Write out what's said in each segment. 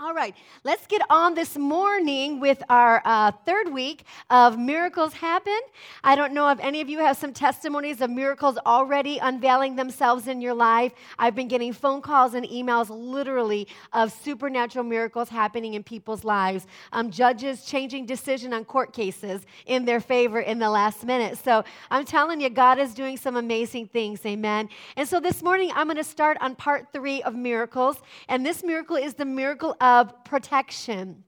All right, let's get on this morning with our uh, third week of Miracles Happen. I don't know if any of you have some testimonies of miracles already unveiling themselves in your life. I've been getting phone calls and emails literally of supernatural miracles happening in people's lives. Um, judges changing decision on court cases in their favor in the last minute. So I'm telling you, God is doing some amazing things. Amen. And so this morning, I'm going to start on part three of miracles. And this miracle is the miracle of protection.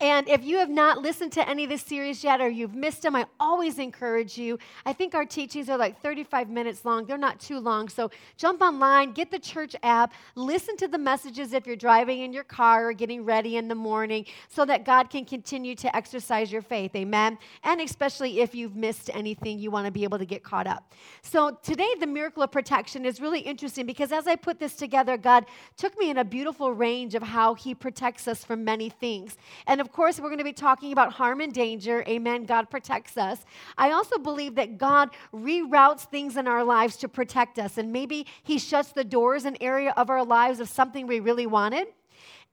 And if you have not listened to any of this series yet or you've missed them, I always encourage you. I think our teachings are like 35 minutes long, they're not too long. So jump online, get the church app, listen to the messages if you're driving in your car or getting ready in the morning so that God can continue to exercise your faith. Amen. And especially if you've missed anything, you want to be able to get caught up. So today, the miracle of protection is really interesting because as I put this together, God took me in a beautiful range of how He protects us from many things. And of of course, we're going to be talking about harm and danger. Amen. God protects us. I also believe that God reroutes things in our lives to protect us. And maybe He shuts the doors in area of our lives of something we really wanted.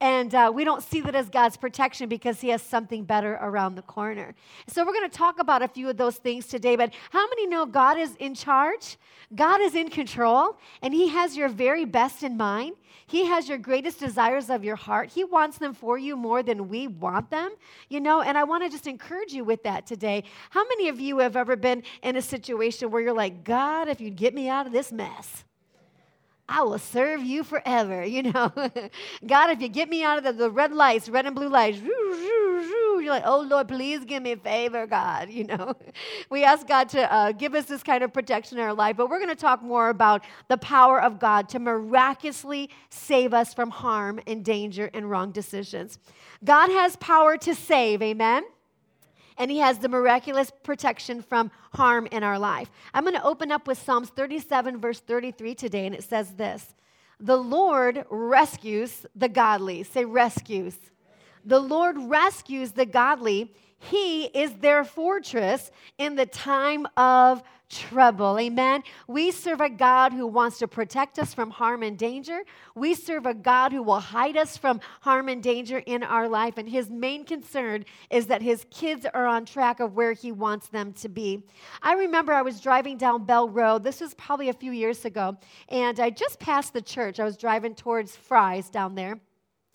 And uh, we don't see that as God's protection because He has something better around the corner. So, we're going to talk about a few of those things today. But how many know God is in charge? God is in control, and He has your very best in mind. He has your greatest desires of your heart. He wants them for you more than we want them, you know. And I want to just encourage you with that today. How many of you have ever been in a situation where you're like, God, if you'd get me out of this mess? I will serve you forever, you know. God, if you get me out of the, the red lights, red and blue lights, you're like, oh Lord, please give me a favor, God, you know. We ask God to uh, give us this kind of protection in our life, but we're going to talk more about the power of God to miraculously save us from harm and danger and wrong decisions. God has power to save, amen and He has the miraculous protection from harm in our life. I'm going to open up with Psalms 37, verse 33 today, and it says this The Lord rescues the godly. Say, rescues. The Lord rescues the godly. He is their fortress in the time of trouble. Amen. We serve a God who wants to protect us from harm and danger. We serve a God who will hide us from harm and danger in our life. And his main concern is that his kids are on track of where he wants them to be. I remember I was driving down Bell Road. This was probably a few years ago. And I just passed the church. I was driving towards Fry's down there.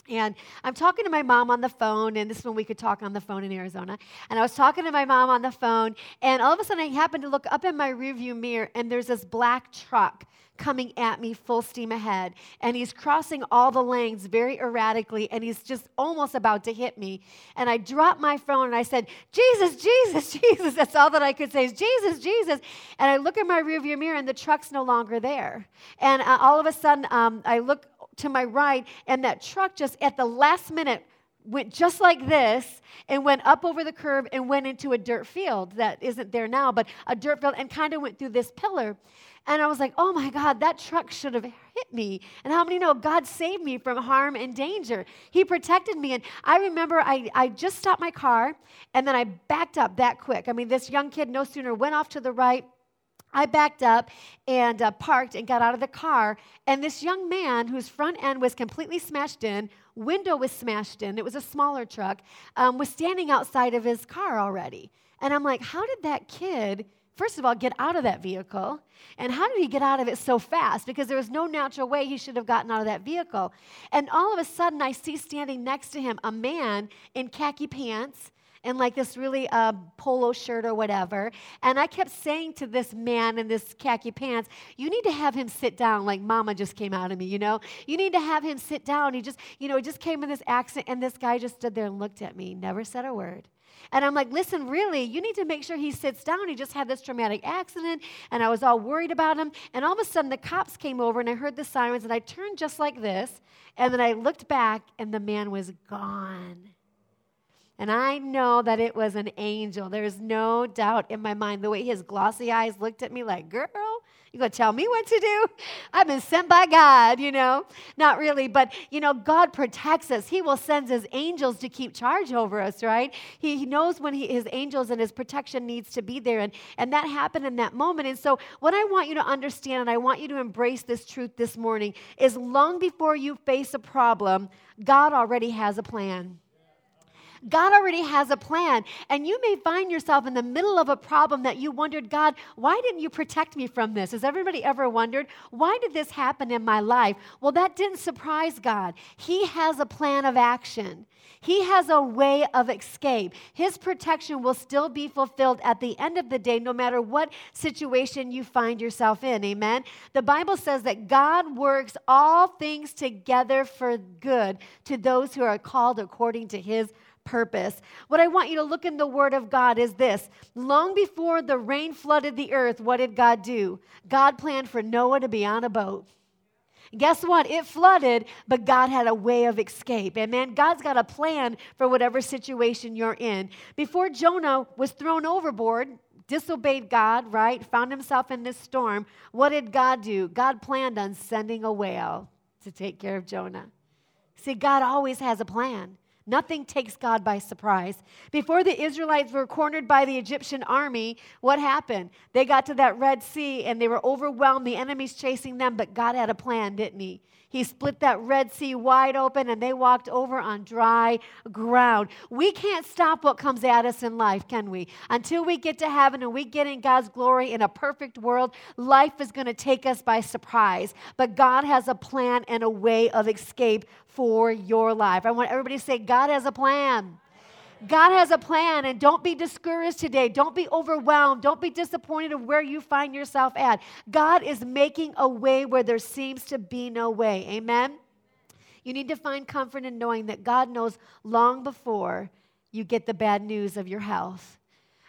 And I'm talking to my mom on the phone, and this is when we could talk on the phone in Arizona. And I was talking to my mom on the phone, and all of a sudden I happened to look up in my rearview mirror, and there's this black truck coming at me full steam ahead. And he's crossing all the lanes very erratically, and he's just almost about to hit me. And I dropped my phone and I said, Jesus, Jesus, Jesus. That's all that I could say is Jesus, Jesus. And I look in my rearview mirror, and the truck's no longer there. And uh, all of a sudden, um, I look to my right, and that truck just at the last minute went just like this and went up over the curb and went into a dirt field that isn't there now, but a dirt field and kind of went through this pillar. And I was like, oh my God, that truck should have hit me. And how many know God saved me from harm and danger? He protected me. And I remember I, I just stopped my car and then I backed up that quick. I mean, this young kid no sooner went off to the right I backed up and uh, parked and got out of the car. And this young man, whose front end was completely smashed in, window was smashed in, it was a smaller truck, um, was standing outside of his car already. And I'm like, how did that kid, first of all, get out of that vehicle? And how did he get out of it so fast? Because there was no natural way he should have gotten out of that vehicle. And all of a sudden, I see standing next to him a man in khaki pants in like this really uh, polo shirt or whatever. And I kept saying to this man in this khaki pants, You need to have him sit down, like mama just came out of me, you know? You need to have him sit down. He just, you know, he just came in this accent, and this guy just stood there and looked at me, never said a word. And I'm like, listen, really, you need to make sure he sits down. He just had this traumatic accident, and I was all worried about him. And all of a sudden, the cops came over, and I heard the sirens, and I turned just like this, and then I looked back, and the man was gone. And I know that it was an angel. There's no doubt in my mind. The way his glossy eyes looked at me, like, girl, You gonna tell me what to do? I've been sent by God, you know? Not really, but you know, God protects us. He will send his angels to keep charge over us, right? He, knows when he, his angels and his protection needs to be there. And, and that happened in that moment. And so, what I want you to understand, and I want you to embrace this truth this morning, is long before you face a problem, God already has a plan. God already has a plan. And you may find yourself in the middle of a problem that you wondered, God, why didn't you protect me from this? Has everybody ever wondered, why did this happen in my life? Well, that didn't surprise God. He has a plan of action. He has a way of escape. His protection will still be fulfilled at the end of the day, no matter what situation you find yourself in. Amen. The Bible says that God works all things together for good to those who are called according to his purpose. What I want you to look in the Word of God is this long before the rain flooded the earth, what did God do? God planned for Noah to be on a boat. Guess what? It flooded, but God had a way of escape. Amen. God's got a plan for whatever situation you're in. Before Jonah was thrown overboard, disobeyed God, right? Found himself in this storm. What did God do? God planned on sending a whale to take care of Jonah. See, God always has a plan. Nothing takes God by surprise. Before the Israelites were cornered by the Egyptian army, what happened? They got to that Red Sea and they were overwhelmed. The enemy's chasing them, but God had a plan, didn't He? He split that Red Sea wide open and they walked over on dry ground. We can't stop what comes at us in life, can we? Until we get to heaven and we get in God's glory in a perfect world, life is going to take us by surprise. But God has a plan and a way of escape for your life. I want everybody to say, God has a plan. God has a plan, and don't be discouraged today. Don't be overwhelmed. Don't be disappointed of where you find yourself at. God is making a way where there seems to be no way. Amen? You need to find comfort in knowing that God knows long before you get the bad news of your health.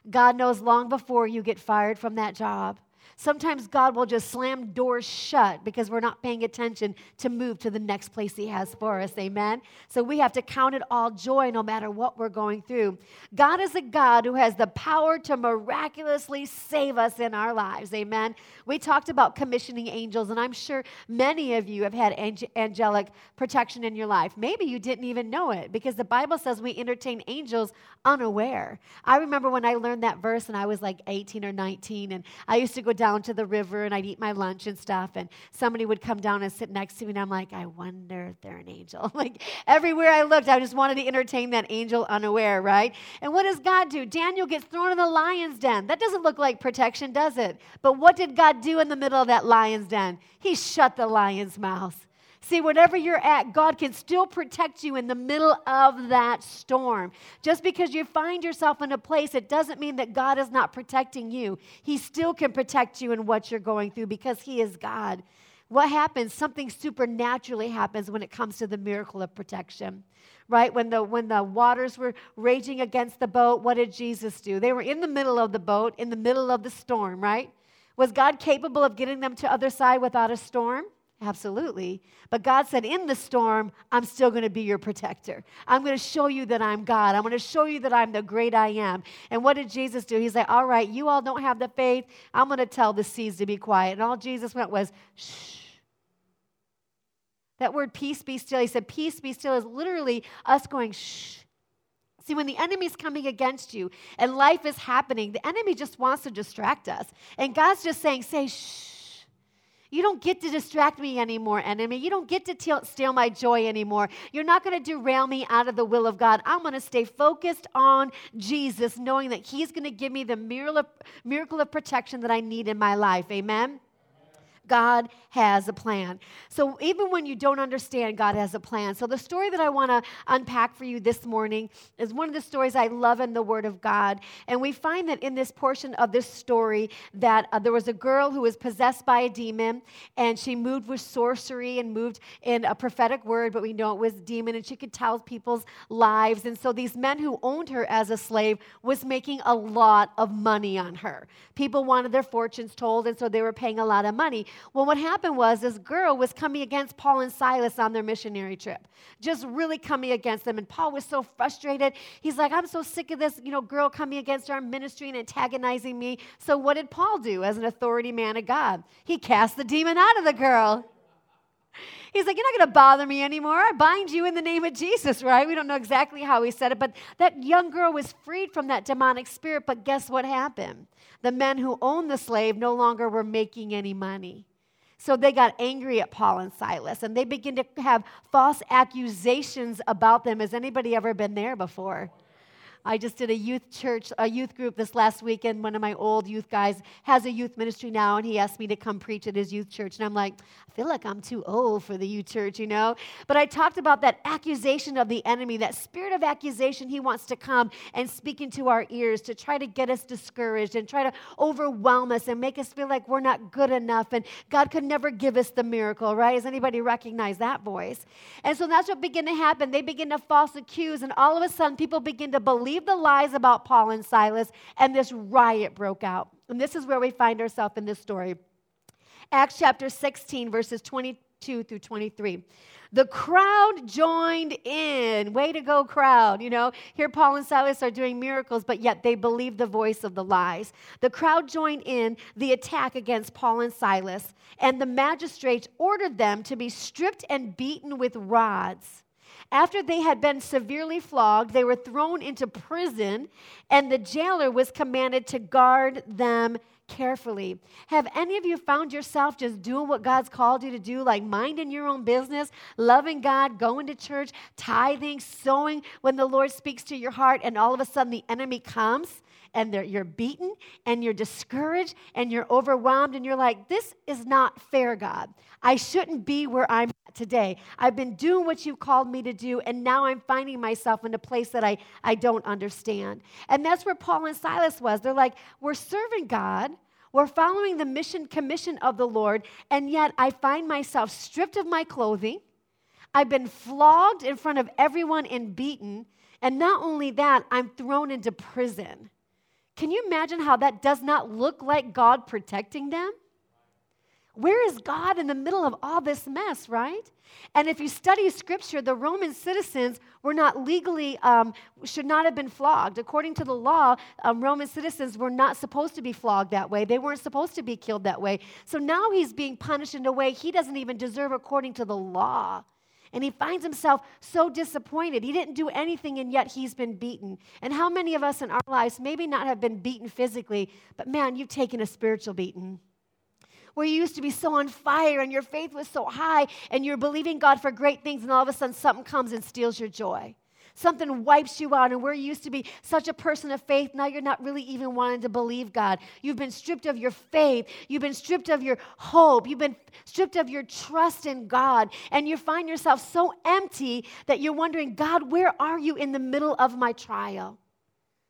God knows long before you get fired from that job. Sometimes God will just slam doors shut because we're not paying attention to move to the next place He has for us. Amen. So we have to count it all joy no matter what we're going through. God is a God who has the power to miraculously save us in our lives. Amen. We talked about commissioning angels, and I'm sure many of you have had angelic protection in your life. Maybe you didn't even know it because the Bible says we entertain angels unaware. I remember when I learned that verse and I was like 18 or 19, and I used to go down down to the river and I'd eat my lunch and stuff. And somebody would come down and sit next to me, and I'm like, I wonder if they're an angel. like everywhere I looked, I just wanted to entertain that angel unaware, right? And what does God do? Daniel gets thrown in the lion's den. That doesn't look like protection, does it? But what did God do in the middle of that lion's den? He shut the lion's mouth. See, whatever you're at, God can still protect you in the middle of that storm. Just because you find yourself in a place, it doesn't mean that God is not protecting you. He still can protect you in what you're going through because He is God. What happens? Something supernaturally happens when it comes to the miracle of protection. Right? When the when the waters were raging against the boat, what did Jesus do? They were in the middle of the boat, in the middle of the storm, right? Was God capable of getting them to other side without a storm? Absolutely. But God said, in the storm, I'm still going to be your protector. I'm going to show you that I'm God. I'm going to show you that I'm the great I am. And what did Jesus do? He's like, all right, you all don't have the faith. I'm going to tell the seas to be quiet. And all Jesus went was, shh. That word peace be still, he said, peace be still is literally us going, shh. See, when the enemy's coming against you and life is happening, the enemy just wants to distract us. And God's just saying, say, shh you don't get to distract me anymore, enemy. You don't get to steal my joy anymore. You're not going to derail me out of the will of God. I'm going to stay focused on Jesus, knowing that He's going to give me the miracle of protection that I need in my life. Amen. God has a plan. So even when you don't understand, God has a plan. So the story that I want to unpack for you this morning is one of the stories I love in the Word of God. And we find that in this portion of this story that uh, there was a girl who was possessed by a demon, and she moved with sorcery and moved in a prophetic word, but we know it was demon, and she could tell people's lives. And so these men who owned her as a slave was making a lot of money on her. People wanted their fortunes told, and so they were paying a lot of money. Well, what happened was this girl was coming against Paul and Silas on their missionary trip, just really coming against them. And Paul was so frustrated. He's like, I'm so sick of this, you know, girl coming against our ministry and antagonizing me. So what did Paul do as an authority man of God? He cast the demon out of the girl. He's like, You're not going to bother me anymore. I bind you in the name of Jesus, right? We don't know exactly how he said it, but that young girl was freed from that demonic spirit. But guess what happened? The men who owned the slave no longer were making any money. So they got angry at Paul and Silas and they began to have false accusations about them. Has anybody ever been there before? I just did a youth church, a youth group this last weekend. One of my old youth guys has a youth ministry now, and he asked me to come preach at his youth church. And I'm like, I feel like I'm too old for the youth church, you know? But I talked about that accusation of the enemy, that spirit of accusation he wants to come and speak into our ears to try to get us discouraged and try to overwhelm us and make us feel like we're not good enough and God could never give us the miracle, right? Does anybody recognize that voice? And so that's what began to happen. They begin to false accuse, and all of a sudden, people begin to believe believed the lies about Paul and Silas, and this riot broke out. And this is where we find ourselves in this story. Acts chapter 16, verses 22 through 23. The crowd joined in. Way to go, crowd. You know, here Paul and Silas are doing miracles, but yet they believe the voice of the lies. The crowd joined in the attack against Paul and Silas, and the magistrates ordered them to be stripped and beaten with rods. After they had been severely flogged, they were thrown into prison, and the jailer was commanded to guard them carefully. Have any of you found yourself just doing what God's called you to do, like minding your own business, loving God, going to church, tithing, sowing when the Lord speaks to your heart, and all of a sudden the enemy comes? And you're beaten and you're discouraged and you're overwhelmed and you're like, this is not fair, God. I shouldn't be where I'm at today. I've been doing what you called me to do, and now I'm finding myself in a place that I, I don't understand. And that's where Paul and Silas was. They're like, we're serving God. We're following the mission commission of the Lord, and yet I find myself stripped of my clothing. I've been flogged in front of everyone and beaten. And not only that, I'm thrown into prison. Can you imagine how that does not look like God protecting them? Where is God in the middle of all this mess, right? And if you study scripture, the Roman citizens were not legally, um, should not have been flogged. According to the law, um, Roman citizens were not supposed to be flogged that way. They weren't supposed to be killed that way. So now he's being punished in a way he doesn't even deserve according to the law. And he finds himself so disappointed. He didn't do anything, and yet he's been beaten. And how many of us in our lives maybe not have been beaten physically, but man, you've taken a spiritual beating? where you used to be so on fire and your faith was so high and you're believing God for great things, and all of a sudden something comes and steals your joy. Something wipes you out, and where you used to be such a person of faith, now you're not really even wanting to believe God. You've been stripped of your faith. You've been stripped of your hope. You've been stripped of your trust in God. And you find yourself so empty that you're wondering, God, where are you in the middle of my trial?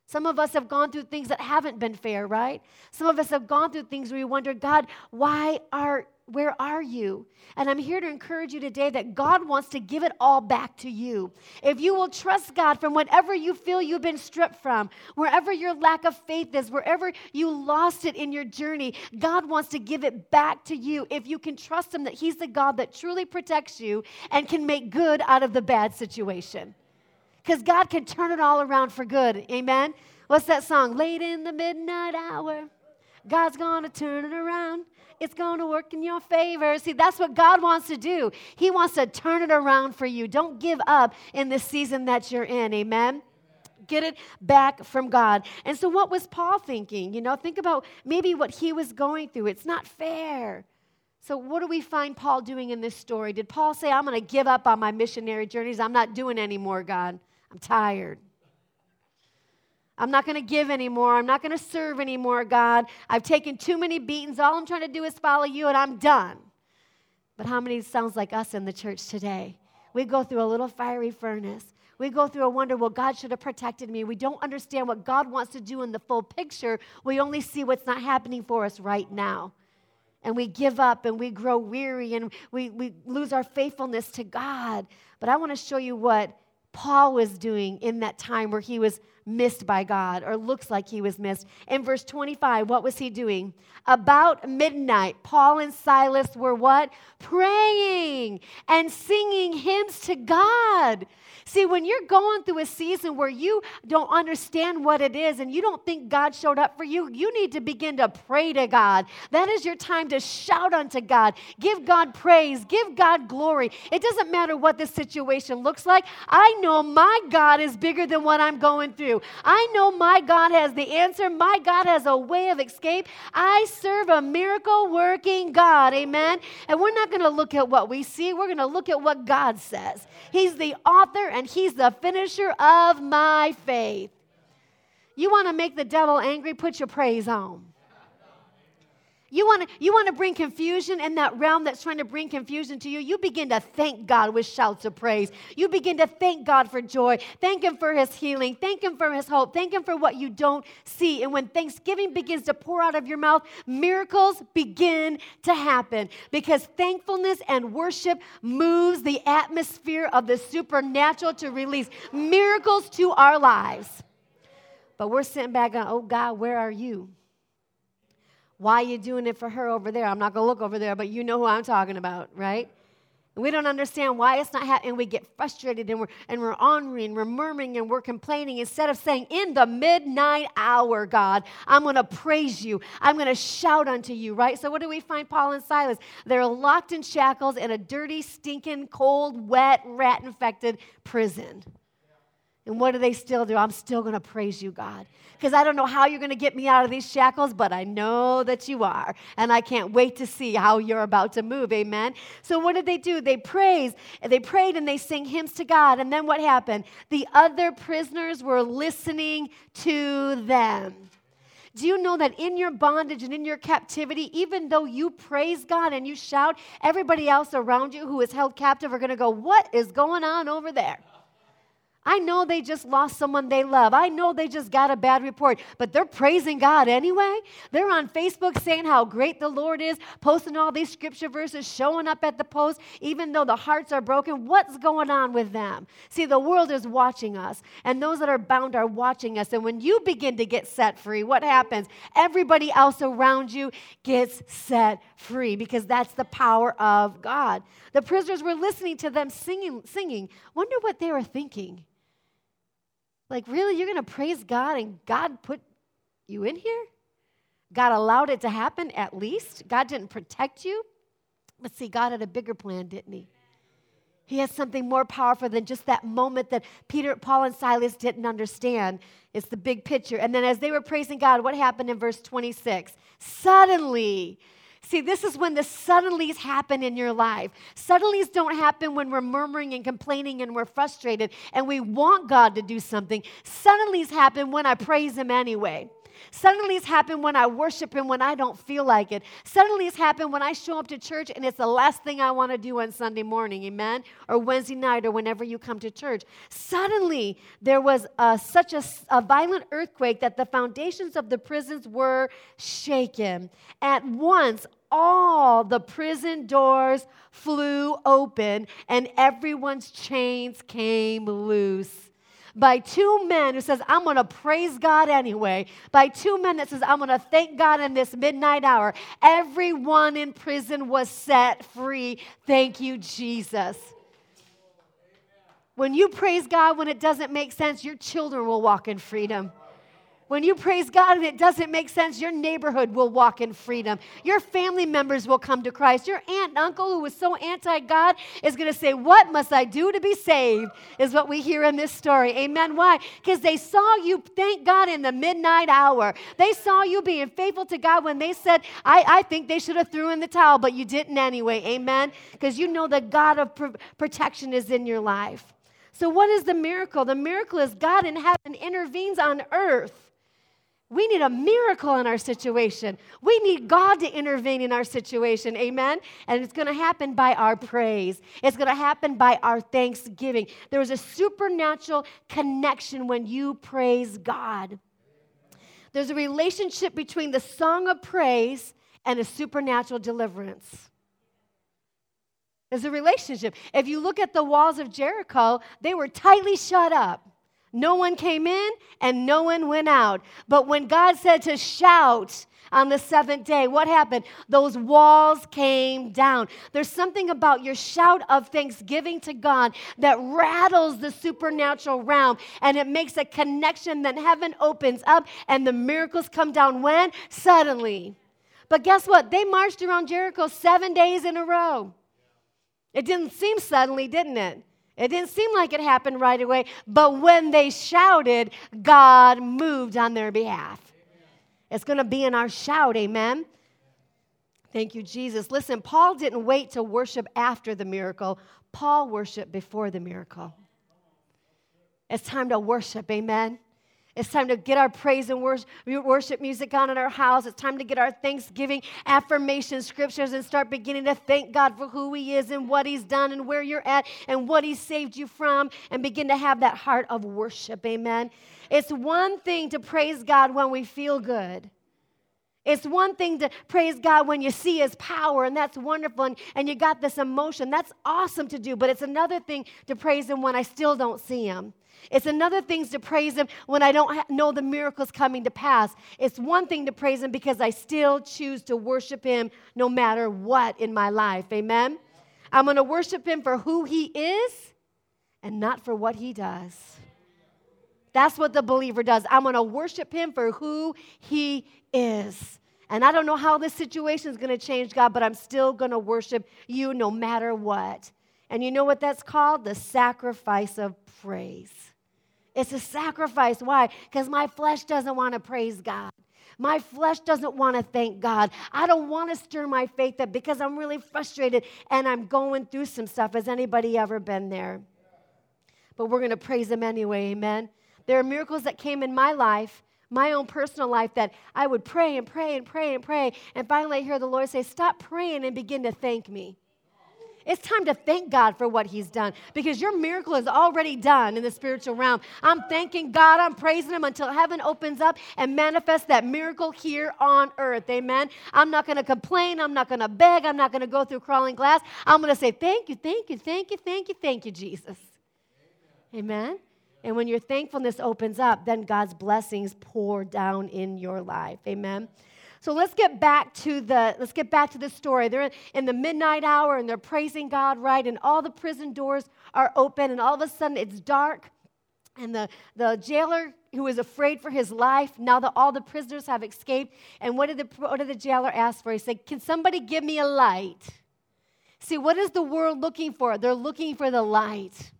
Some of us have gone through things that haven't been fair, right? Some of us have gone through things where we wonder, God, why are where are you? And I'm here to encourage you today that God wants to give it all back to you. If you will trust God from whatever you feel you've been stripped from, wherever your lack of faith is, wherever you lost it in your journey, God wants to give it back to you if you can trust Him that He's the God that truly protects you and can make good out of the bad situation because God can turn it all around for good. Amen? What's that song? Late in the midnight hour, God's to turn it around. It's going to work in your favor. See, that's what God wants to do. He wants to turn it around for you. Don't give up in the season that you're in. Amen? Get it back from God. And so, what was Paul thinking? You know, think about maybe what he was going through. It's not fair. So, what do we find Paul doing in this story? Did Paul say, I'm going to give up on my missionary journeys? I'm not doing anymore, God. I'm tired. I'm not going to give anymore. I'm not going to serve anymore, God. I've taken too many beatings. All I'm trying to do is follow you, and I'm done. But how many sounds like us in the church today? We go through a little fiery furnace. We go through a wonder, well, God should have protected me. We don't understand what God wants to do in the full picture. We only see what's not happening for us right now. And we give up and we grow weary and we, we lose our faithfulness to God. But I want to show you what Paul was doing in that time where he was missed by God or looks like he was missed. In verse 25, what was he doing? About midnight, Paul and Silas were what? Praying and singing hymns to God. See, when you're going through a season where you don't understand what it is and you don't think God showed up for you, you need to begin to pray to God. That is your time to shout unto God. Give God praise, give God glory. It doesn't matter what the situation looks like. I know my God is bigger than what I'm going through. I know my God has the answer. My God has a way of escape. I serve a miracle working God. Amen. And we're not going to look at what we see, we're going to look at what God says. He's the author and He's the finisher of my faith. You want to make the devil angry? Put your praise on. You want to you want to bring confusion in that realm that's trying to bring confusion to you. You begin to thank God with shouts of praise. You begin to thank God for joy. Thank him for his healing. Thank him for his hope. Thank him for what you don't see. And when thanksgiving begins to pour out of your mouth, miracles begin to happen because thankfulness and worship moves the atmosphere of the supernatural to release miracles to our lives. But we're sitting back going, "Oh God, where are you?" Why are you doing it for her over there? I'm not going to look over there, but you know who I'm talking about, right? We don't understand why it's not happening. We get frustrated and we're, and we're and we're murmuring and we're complaining instead of saying, In the midnight hour, God, I'm going to praise you. I'm going to shout unto you, right? So, what do we find Paul and Silas? They're locked in shackles in a dirty, stinking, cold, wet, rat infected prison. And what do they still do? I'm still going to praise you, God. Because I don't know how you're going to get me out of these shackles, but I know that you are. And I can't wait to see how you're about to move. Amen. So what did they do? They praised. They prayed and they sang hymns to God. And then what happened? The other prisoners were listening to them. Do you know that in your bondage and in your captivity, even though you praise God and you shout, everybody else around you who is held captive are going to go, What is going on over there? I know they just lost someone they love. I know they just got a bad report, but they're praising God anyway. They're on Facebook saying how great the Lord is, posting all these scripture verses, showing up at the post, even though the hearts are broken. What's going on with them? See, the world is watching us, and those that are bound are watching us. And when you begin to get set free, what happens? Everybody else around you gets set free because that's the power of God. The prisoners were listening to them singing, singing. Wonder what they were thinking. Like, really? You're going to praise God and God put you in here? God allowed it to happen at least? God didn't protect you? But see, God had a bigger plan, didn't He? He has something more powerful than just that moment that Peter, Paul, and Silas didn't understand. It's the big picture. And then as they were praising God, what happened in verse 26? Suddenly, See, this is when the suddenlies happen in your life. Suddenlies don't happen when we're murmuring and complaining and we're frustrated and we want God to do something. Suddenlies happen when I praise Him anyway. Suddenlies happen when I worship Him when I don't feel like it. Suddenlies happen when I show up to church and it's the last thing I want to do on Sunday morning, amen? Or Wednesday night or whenever you come to church. Suddenly, there was a, such a, a violent earthquake that the foundations of the prisons were shaken. At once, all the prison doors flew open and everyone's chains came loose by two men who says, I'm going to praise God anyway, by two men that says, I'm going to thank God in this midnight hour. Everyone in prison was set free. Thank you, Jesus. When you praise God when it doesn't make sense, your children will walk in freedom. When you praise God and it doesn't make sense, your neighborhood will walk in freedom. Your family members will come to Christ. Your aunt and uncle, who was so anti God, is going to say, What must I do to be saved? Is what we hear in this story. Amen. Why? Because they saw you thank God in the midnight hour. They saw you being faithful to God when they said, I, I think they should have threw in the towel, but you didn't anyway. Amen. Because you know the God of pr- protection is in your life. So, what is the miracle? The miracle is God in heaven intervenes on earth we need a miracle in our situation. We need God to intervene in our situation. Amen? And it's going to happen by our praise, it's going to happen by our thanksgiving. There is a supernatural connection when you praise God. There's a relationship between the song of praise and a supernatural deliverance. There's a relationship. If you look at the walls of Jericho, they were tightly shut up. No one came in and no one went out. But when God said to shout, on the seventh day, what happened? Those walls came down. There's something about your shout of thanksgiving to God that rattles the supernatural realm and it makes a connection that heaven opens up and the miracles come down when? Suddenly. But guess what? They marched around Jericho seven days in a row. It didn't seem suddenly, didn't it? It didn't seem like it happened right away, but when they shouted, God moved on their behalf. It's going to be in our shout, amen? Thank you, Jesus. Listen, Paul didn't wait to worship after the miracle, Paul worshiped before the miracle. It's time to worship, amen? It's time to get our praise and worship music on in our house. It's time to get our thanksgiving affirmation scriptures and start beginning to thank God for who He is and what He's done and where you're at and what He saved you from and begin to have that heart of worship. Amen. It's one thing to praise God when we feel good. It's one thing to praise God when you see His power, and that's wonderful, and, and you got this emotion. That's awesome to do, but it's another thing to praise Him when I still don't see Him. It's another thing to praise Him when I don't know the miracles coming to pass. It's one thing to praise Him because I still choose to worship Him no matter what in my life. Amen? I'm going to worship Him for who He is and not for what He does. That's what the believer does. I'm going to worship Him for who He is. And I don't know how this situation is going to change, God, but I'm still going to worship you no matter what. And you know what that's called? The sacrifice of praise. It's a sacrifice. Why? Because my flesh doesn't want to praise God. My flesh doesn't want to thank God. I don't want to stir my faith up because I'm really frustrated and I'm going through some stuff. Has anybody ever been there? But we're going to praise Him anyway, amen? There are miracles that came in my life, my own personal life, that I would pray and pray and pray and pray. And finally, I hear the Lord say, Stop praying and begin to thank me. It's time to thank God for what He's done because your miracle is already done in the spiritual realm. I'm thanking God, I'm praising Him until heaven opens up and manifests that miracle here on earth. Amen. I'm not going to complain, I'm not going to beg, I'm not going to go through crawling glass. I'm going to say, Thank you, thank you, thank you, thank you, thank you, Jesus. Amen. Amen. And when your thankfulness opens up, then God's blessings pour down in your life. Amen. So let's get back to the let's get back to the story. They're in the midnight hour and they're praising God, right? And all the prison doors are open, and all of a sudden it's dark. And the, the jailer who is afraid for his life, now that all the prisoners have escaped, and what did the, what did the jailer ask for? He said, Can somebody give me a light? See, what is the world looking for? They're looking for the light.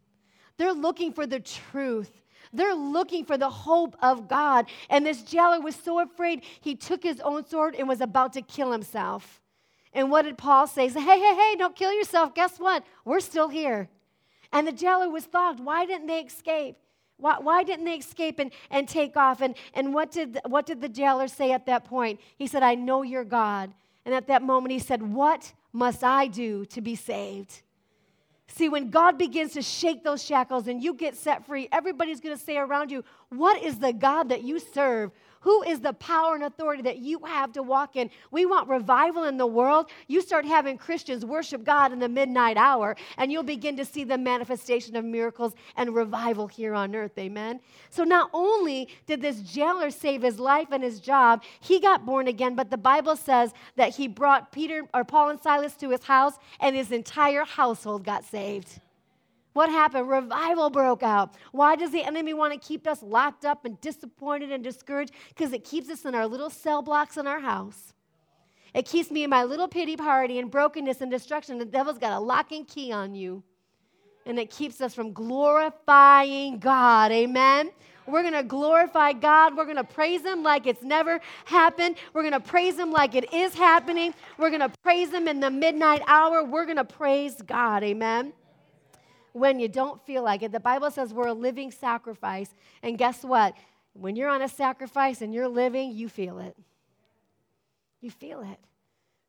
They're looking for the truth. They're looking for the hope of God. And this jailer was so afraid, he took his own sword and was about to kill himself. And what did Paul say? He said, Hey, hey, hey, don't kill yourself. Guess what? We're still here. And the jailer was thought, why didn't they escape? Why, why, didn't they escape and, and take off? And, and what, did, what did the jailer say at that point? He said, I know you're God. And at that moment, he said, What must I do to be saved? See, when God begins to shake those shackles and you get set free, everybody's going to say around you, What is the God that you serve? Who is the power and authority that you have to walk in? We want revival in the world. You start having Christians worship God in the midnight hour, and you'll begin to see the manifestation of miracles and revival here on earth. Amen. So not only did this jailer save his life and his job, he got born again, but the Bible says that he brought Peter or Paul and Silas to his house, and his entire household got saved. What happened? Revival broke out. Why does the enemy want to keep us locked up and disappointed and discouraged? Because it keeps us in our little cell blocks in our house. It keeps me in my little pity party and brokenness and destruction. The devil's got a lock and key on you. And it keeps us from glorifying God. Amen. We're going to glorify God. We're going to praise Him like it's never happened. We're going to praise Him like it is happening. We're going to praise Him in the midnight hour. We're going to praise God. Amen when you don't feel like it. The Bible says we're a living sacrifice. And guess what? When you're on a sacrifice and you're living, you feel it. You feel it.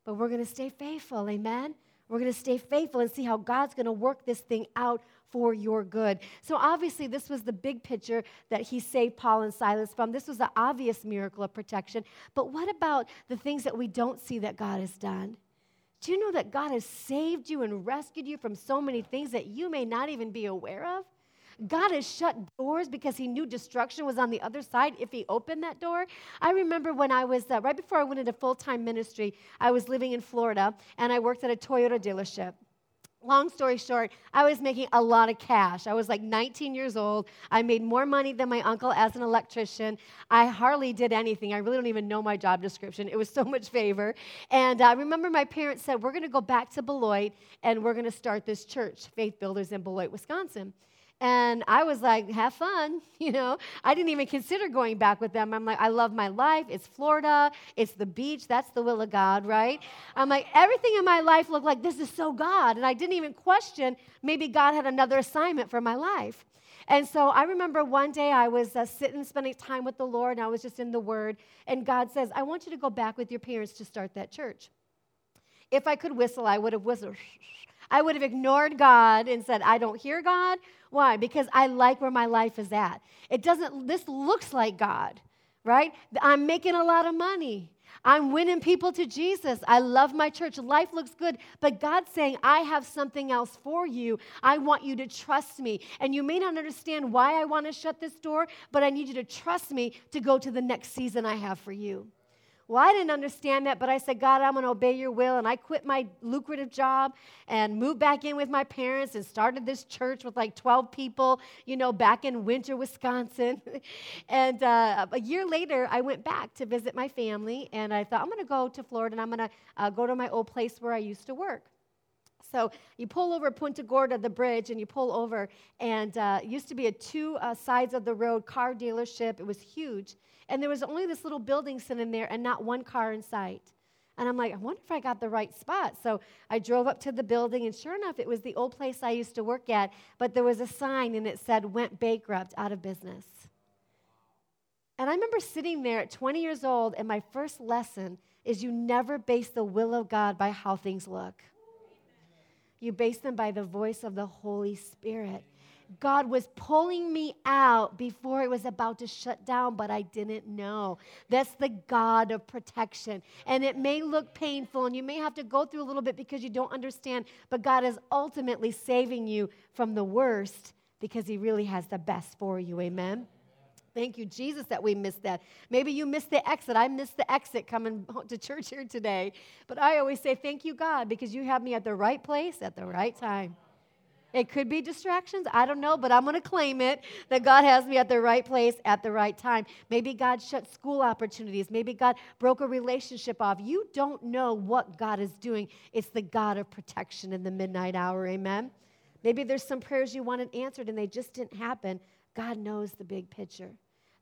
But we're going to stay faithful. Amen? We're going to stay faithful and see how God's going to work this thing out for your good. So, obviously, this was the big picture that he saved Paul and Silas from. This was the obvious miracle of protection. But what about the things that we don't see that God has done? Do you know that God has saved you and rescued you from so many things that you may not even be aware of? God has shut doors because he knew destruction was on the other side if he opened that door. I remember when I was, uh, right before I went into full time ministry, I was living in Florida and I worked at a Toyota dealership long story short, I was making a lot of cash. I was like 19 years old. I made more money than my uncle as an electrician. I hardly did anything. I really don't even know my job description. It was so much favor. And I remember my parents said, We're going to go back to Beloit and we're going to start this church, Faith Builders in Beloit, Wisconsin. And I was like, have fun, you know. I didn't even consider going back with them. I'm like, I love my life. It's Florida, it's the beach. That's the will of God, right? I'm like, everything in my life looked like this is so God. And I didn't even question maybe God had another assignment for my life. And so I remember one day I was uh, sitting, spending time with the Lord, and I was just in the Word. And God says, I want you to go back with your parents to start that church. If I could whistle, I would have whistled. I would have ignored God and said, I don't hear God. Why? Because I like where my life is at. It doesn't, this looks like God, right? I'm making a lot of money. I'm winning people to Jesus. I love my church. Life looks good. But God's saying, I have something else for you. I want you to trust me. And you may not understand why I want to shut this door, but I need you to trust me to go to the next season I have for you. Well, I didn't understand that, but I said, God, I'm going to obey your will. And I quit my lucrative job and moved back in with my parents and started this church with like 12 people, you know, back in winter, Wisconsin. and uh, a year later, I went back to visit my family. And I thought, I'm going to go to Florida and I'm going to uh, go to my old place where I used to work. So you pull over Punta Gorda, the bridge, and you pull over, and uh, used to be a two uh, sides of the road car dealership. It was huge. And there was only this little building sitting there and not one car in sight. And I'm like, I wonder if I got the right spot. So I drove up to the building, and sure enough, it was the old place I used to work at, but there was a sign and it said, went bankrupt, out of business. And I remember sitting there at 20 years old, and my first lesson is you never base the will of God by how things look. You base them by the voice of the Holy Spirit. God was pulling me out before it was about to shut down, but I didn't know. That's the God of protection. And it may look painful, and you may have to go through a little bit because you don't understand, but God is ultimately saving you from the worst because He really has the best for you. Amen. Thank you, Jesus, that we missed that. Maybe you missed the exit. I missed the exit coming to church here today. But I always say, Thank you, God, because you have me at the right place at the right time. It could be distractions. I don't know, but I'm going to claim it that God has me at the right place at the right time. Maybe God shut school opportunities. Maybe God broke a relationship off. You don't know what God is doing. It's the God of protection in the midnight hour. Amen. Maybe there's some prayers you wanted answered and they just didn't happen. God knows the big picture.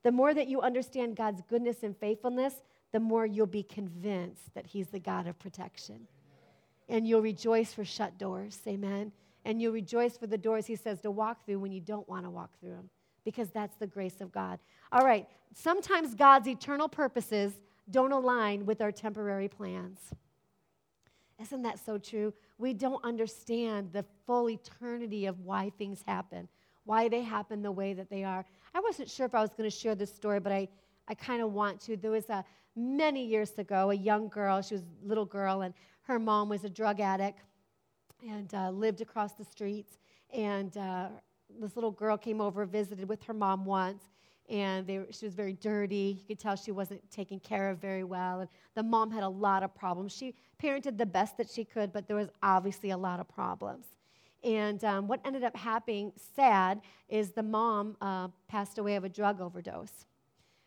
The more that you understand God's goodness and faithfulness, the more you'll be convinced that He's the God of protection. And you'll rejoice for shut doors. Amen and you'll rejoice for the doors he says to walk through when you don't want to walk through them because that's the grace of God. All right, sometimes God's eternal purposes don't align with our temporary plans. Isn't that so true? We don't understand the full eternity of why things happen, why they happen the way that they are. I wasn't sure if I was going to share this story, but I, I kind of want to. There was a many years ago, a young girl, she was a little girl, and her mom was a drug addict and uh, lived across the streets. And uh, this little girl came over, visited with her mom once, and they, she was very dirty. You could tell she wasn't taken care of very well. And the mom had a lot of problems. She parented the best that she could, but there was obviously a lot of problems. And um, what ended up happening, sad, is the mom uh, passed away of a drug overdose.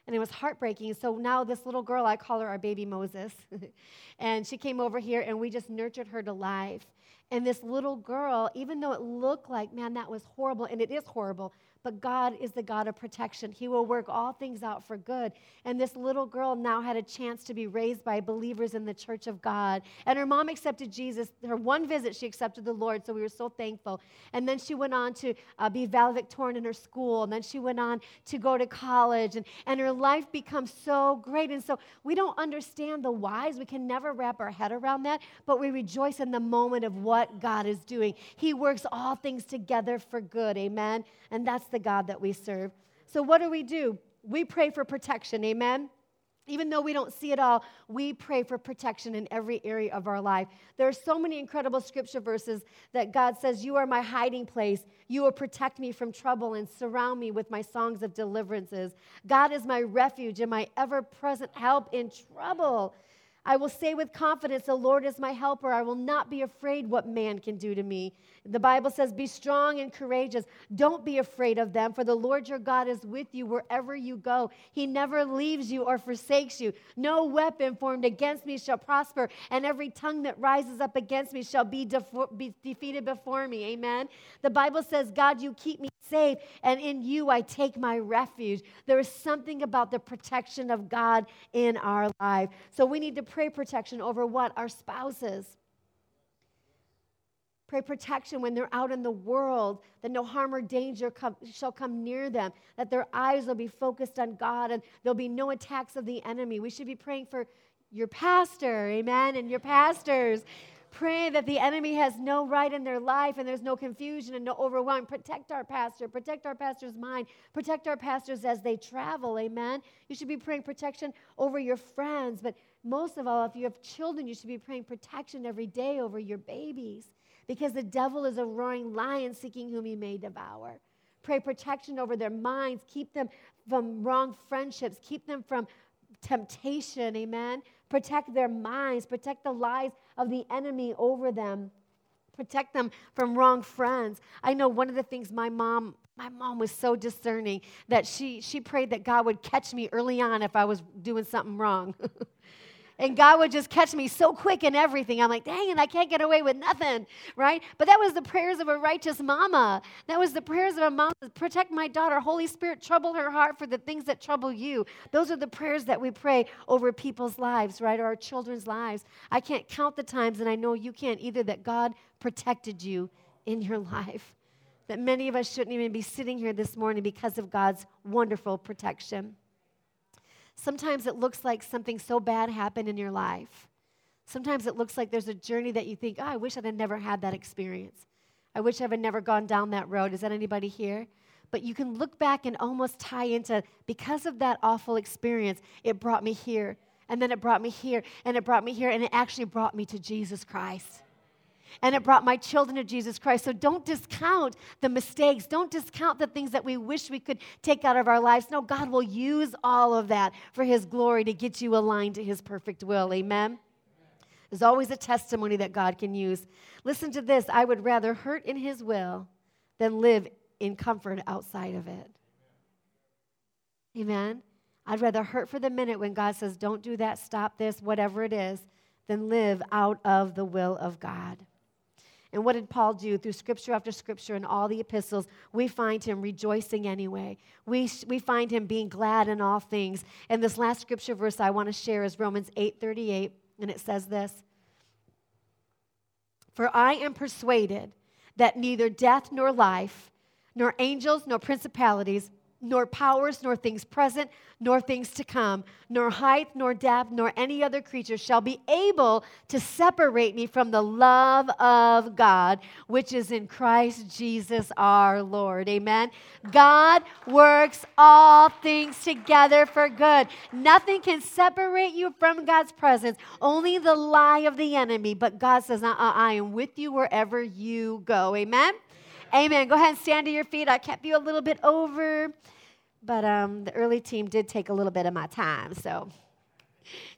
And it was heartbreaking. So now this little girl, I call her our baby Moses, and she came over here and we just nurtured her to life. And this little girl, even though it looked like, man, that was horrible, and it is horrible, but God is the God of protection. He will work all things out for good. And this little girl now had a chance to be raised by believers in the church of God. And her mom accepted Jesus. Her one visit, she accepted the Lord, so we were so thankful. And then she went on to uh, be valedictorian in her school. And then she went on to go to college. And, and her life becomes so great. And so we don't understand the whys. We can never wrap our head around that, but we rejoice in the moment of what God is doing. He works all things together for good. Amen. And that's the God that we serve. So, what do we do? We pray for protection, amen? Even though we don't see it all, we pray for protection in every area of our life. There are so many incredible scripture verses that God says, You are my hiding place. You will protect me from trouble and surround me with my songs of deliverances. God is my refuge and my ever present help in trouble. I will say with confidence, The Lord is my helper. I will not be afraid what man can do to me. The Bible says, Be strong and courageous. Don't be afraid of them, for the Lord your God is with you wherever you go. He never leaves you or forsakes you. No weapon formed against me shall prosper, and every tongue that rises up against me shall be, defo- be defeated before me. Amen. The Bible says, God, you keep me safe, and in you I take my refuge. There is something about the protection of God in our life. So we need to pray protection over what? Our spouses. Pray protection when they're out in the world, that no harm or danger come, shall come near them, that their eyes will be focused on God and there'll be no attacks of the enemy. We should be praying for your pastor, amen, and your pastors. Pray that the enemy has no right in their life and there's no confusion and no overwhelm. Protect our pastor, protect our pastor's mind, protect our pastors as they travel, amen. You should be praying protection over your friends, but most of all, if you have children, you should be praying protection every day over your babies because the devil is a roaring lion seeking whom he may devour. Pray protection over their minds, keep them from wrong friendships, keep them from temptation, amen. Protect their minds, protect the lies of the enemy over them. Protect them from wrong friends. I know one of the things my mom my mom was so discerning that she she prayed that God would catch me early on if I was doing something wrong. and God would just catch me so quick in everything. I'm like, dang it, I can't get away with nothing, right? But that was the prayers of a righteous mama. That was the prayers of a mom protect my daughter. Holy Spirit, trouble her heart for the things that trouble you. Those are the prayers that we pray over people's lives, right? Or our children's lives. I can't count the times, and I know you can't either, that God protected you in your life. That many of us shouldn't even be sitting here this morning because of God's wonderful protection. Sometimes it looks like something so bad happened in your life. Sometimes it looks like there's a journey that you think, oh, I wish I'd have never had that experience. I wish I had never gone down that road. Is that anybody here? But you can look back and almost tie into because of that awful experience, it brought me here. And then it brought me here, and it brought me here, and it actually brought me to Jesus Christ and it brought my children to Jesus Christ. So don't discount the mistakes. Don't discount the things that we wish we could take out of our lives. No, God will use all of that for His glory to get you aligned to His perfect will. Amen. There's always a testimony that God can use. Listen to this I would rather hurt in His will than live in comfort outside of it. Amen. I'd rather hurt for the minute when God says, don't do that, stop this, whatever it is, than live out of the will of God. And what did Paul do through scripture after scripture and all the epistles? We find him rejoicing anyway. We, we find him being glad in all things. And this last scripture verse I want to share is Romans 8 38, and it says this For I am persuaded that neither death nor life, nor angels, nor principalities, nor powers, nor things present, nor things to come, nor height, nor depth, nor any other creature shall be able to separate me from the love of God, which is in Christ Jesus our Lord. Amen. God works all things together for good. Nothing can separate you from God's presence, only the lie of the enemy. But God says, uh-uh, I am with you wherever you go. Amen. Amen. Go ahead and stand to your feet. I kept you a little bit over, but um, the early team did take a little bit of my time. So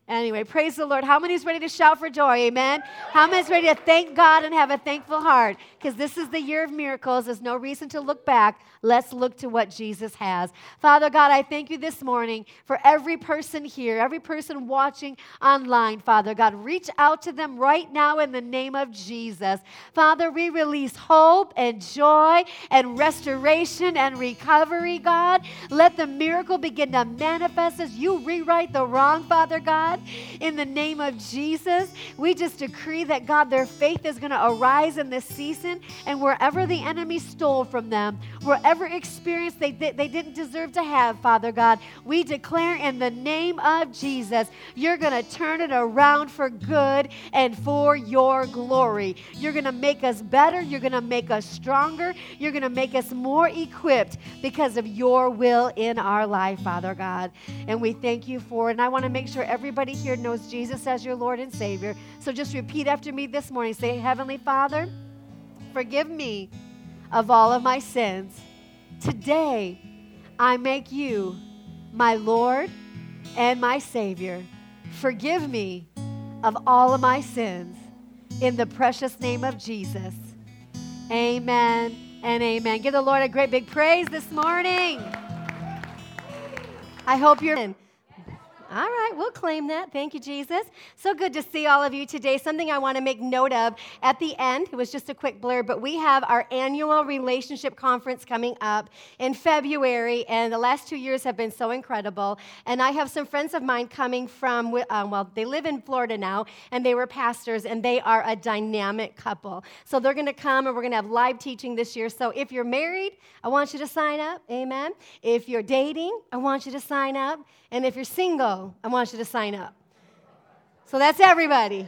Anyway, praise the Lord. How many is ready to shout for joy? Amen. How many is ready to thank God and have a thankful heart? Because this is the year of miracles. There's no reason to look back. Let's look to what Jesus has. Father God, I thank you this morning for every person here, every person watching online, Father God. Reach out to them right now in the name of Jesus. Father, we release hope and joy and restoration and recovery, God. Let the miracle begin to manifest as you rewrite the wrong, Father Father God, in the name of Jesus. We just decree that, God, their faith is going to arise in this season, and wherever the enemy stole from them, wherever experience they, they didn't deserve to have, Father God, we declare in the name of Jesus, you're going to turn it around for good and for your glory. You're going to make us better. You're going to make us stronger. You're going to make us more equipped because of your will in our life, Father God. And we thank you for it. And I want to make sure everybody here knows Jesus as your Lord and Savior. So just repeat after me this morning. Say, Heavenly Father, forgive me of all of my sins. Today, I make you my Lord and my Savior. Forgive me of all of my sins. In the precious name of Jesus. Amen and amen. Give the Lord a great big praise this morning. I hope you're in. All right, we'll claim that. Thank you, Jesus. So good to see all of you today. Something I want to make note of at the end, it was just a quick blur, but we have our annual relationship conference coming up in February, and the last two years have been so incredible. And I have some friends of mine coming from, um, well, they live in Florida now, and they were pastors, and they are a dynamic couple. So they're going to come, and we're going to have live teaching this year. So if you're married, I want you to sign up. Amen. If you're dating, I want you to sign up. And if you're single, I want you to sign up. So that's everybody.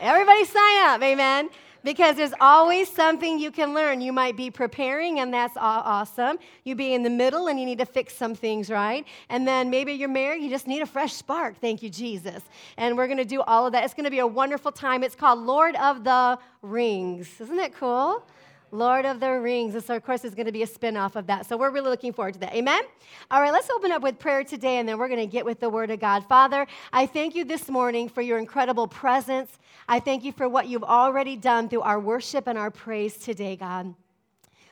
Everybody sign up, amen. Because there's always something you can learn. You might be preparing, and that's awesome. You be in the middle, and you need to fix some things, right? And then maybe you're married, you just need a fresh spark. Thank you, Jesus. And we're going to do all of that. It's going to be a wonderful time. It's called Lord of the Rings. Isn't that cool? Lord of the Rings. So, of course, there's going to be a spin off of that. So, we're really looking forward to that. Amen? All right, let's open up with prayer today, and then we're going to get with the Word of God. Father, I thank you this morning for your incredible presence. I thank you for what you've already done through our worship and our praise today, God.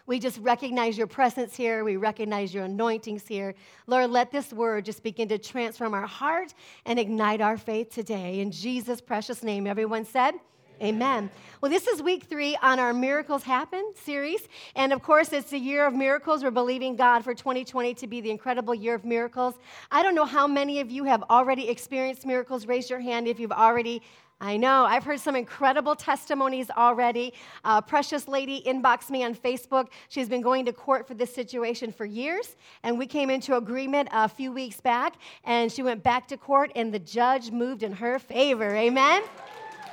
We just recognize your presence here. We recognize your anointings here. Lord, let this word just begin to transform our heart and ignite our faith today. In Jesus' precious name, everyone said, Amen. Well, this is week three on our Miracles Happen series. And of course, it's the year of miracles. We're believing God for 2020 to be the incredible year of miracles. I don't know how many of you have already experienced miracles. Raise your hand if you've already I know. I've heard some incredible testimonies already. A precious lady inboxed me on Facebook. She's been going to court for this situation for years, and we came into agreement a few weeks back, and she went back to court, and the judge moved in her favor. Amen?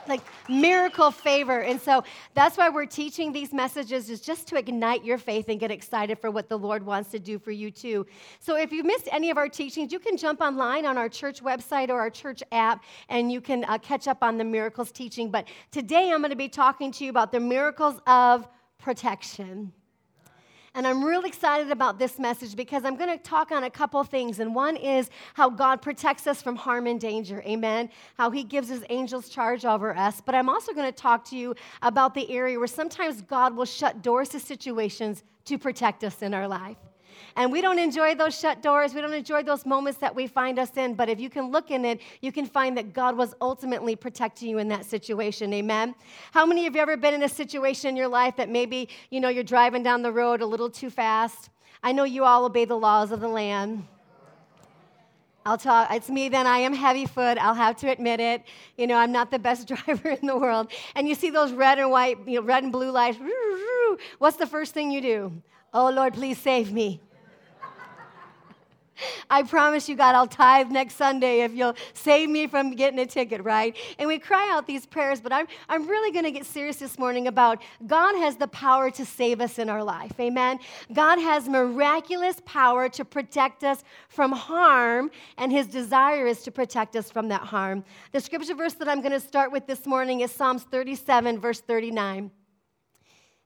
Like miracle favor. And so that's why we're teaching these messages is just to ignite your faith and get excited for what the Lord wants to do for you too. So if you missed any of our teachings, you can jump online on our church website or our church app and you can uh, catch up on the miracles teaching. But today I'm going to be talking to you about the miracles of protection. And I'm really excited about this message because I'm going to talk on a couple things. And one is how God protects us from harm and danger. Amen. How he gives his angels charge over us. But I'm also going to talk to you about the area where sometimes God will shut doors to situations to protect us in our life. And we don't enjoy those shut doors. We don't enjoy those moments that we find us in. But if you can look in it, you can find that God was ultimately protecting you in that situation. Amen. How many of you ever been in a situation in your life that maybe, you know, you're driving down the road a little too fast? I know you all obey the laws of the land. I'll talk, it's me then. I am heavy foot. I'll have to admit it. You know, I'm not the best driver in the world. And you see those red and white, you know, red and blue lights. What's the first thing you do? Oh, Lord, please save me. I promise you, God, I'll tithe next Sunday if you'll save me from getting a ticket, right? And we cry out these prayers, but I'm, I'm really going to get serious this morning about God has the power to save us in our life. Amen. God has miraculous power to protect us from harm, and his desire is to protect us from that harm. The scripture verse that I'm going to start with this morning is Psalms 37, verse 39.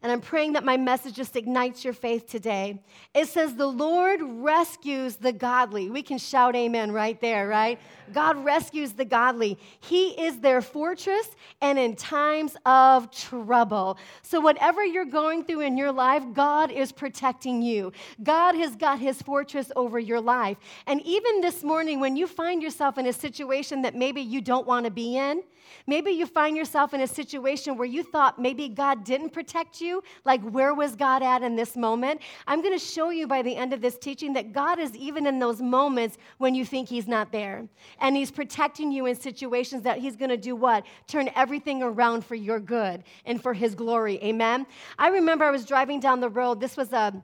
And I'm praying that my message just ignites your faith today. It says, The Lord rescues the godly. We can shout amen right there, right? God rescues the godly. He is their fortress and in times of trouble. So, whatever you're going through in your life, God is protecting you. God has got his fortress over your life. And even this morning, when you find yourself in a situation that maybe you don't want to be in, maybe you find yourself in a situation where you thought maybe God didn't protect you like where was God at in this moment, I'm going to show you by the end of this teaching that God is even in those moments when you think He's not there. And He's protecting you in situations that He's going to do what? Turn everything around for your good and for His glory. Amen? I remember I was driving down the road. This was a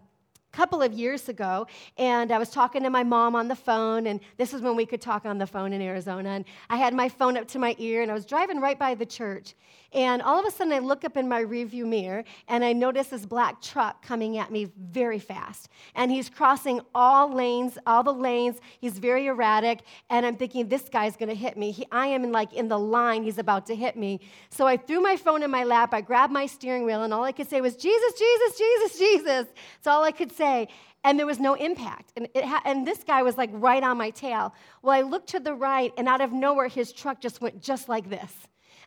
couple of years ago and i was talking to my mom on the phone and this is when we could talk on the phone in arizona and i had my phone up to my ear and i was driving right by the church and all of a sudden, I look up in my rearview mirror and I notice this black truck coming at me very fast. And he's crossing all lanes, all the lanes. He's very erratic. And I'm thinking, this guy's going to hit me. He, I am in, like in the line. He's about to hit me. So I threw my phone in my lap. I grabbed my steering wheel, and all I could say was, Jesus, Jesus, Jesus, Jesus. That's all I could say and there was no impact. And, ha- and, this guy was like right on my tail. Well, I looked to the right, and out of nowhere, his truck just went just like this.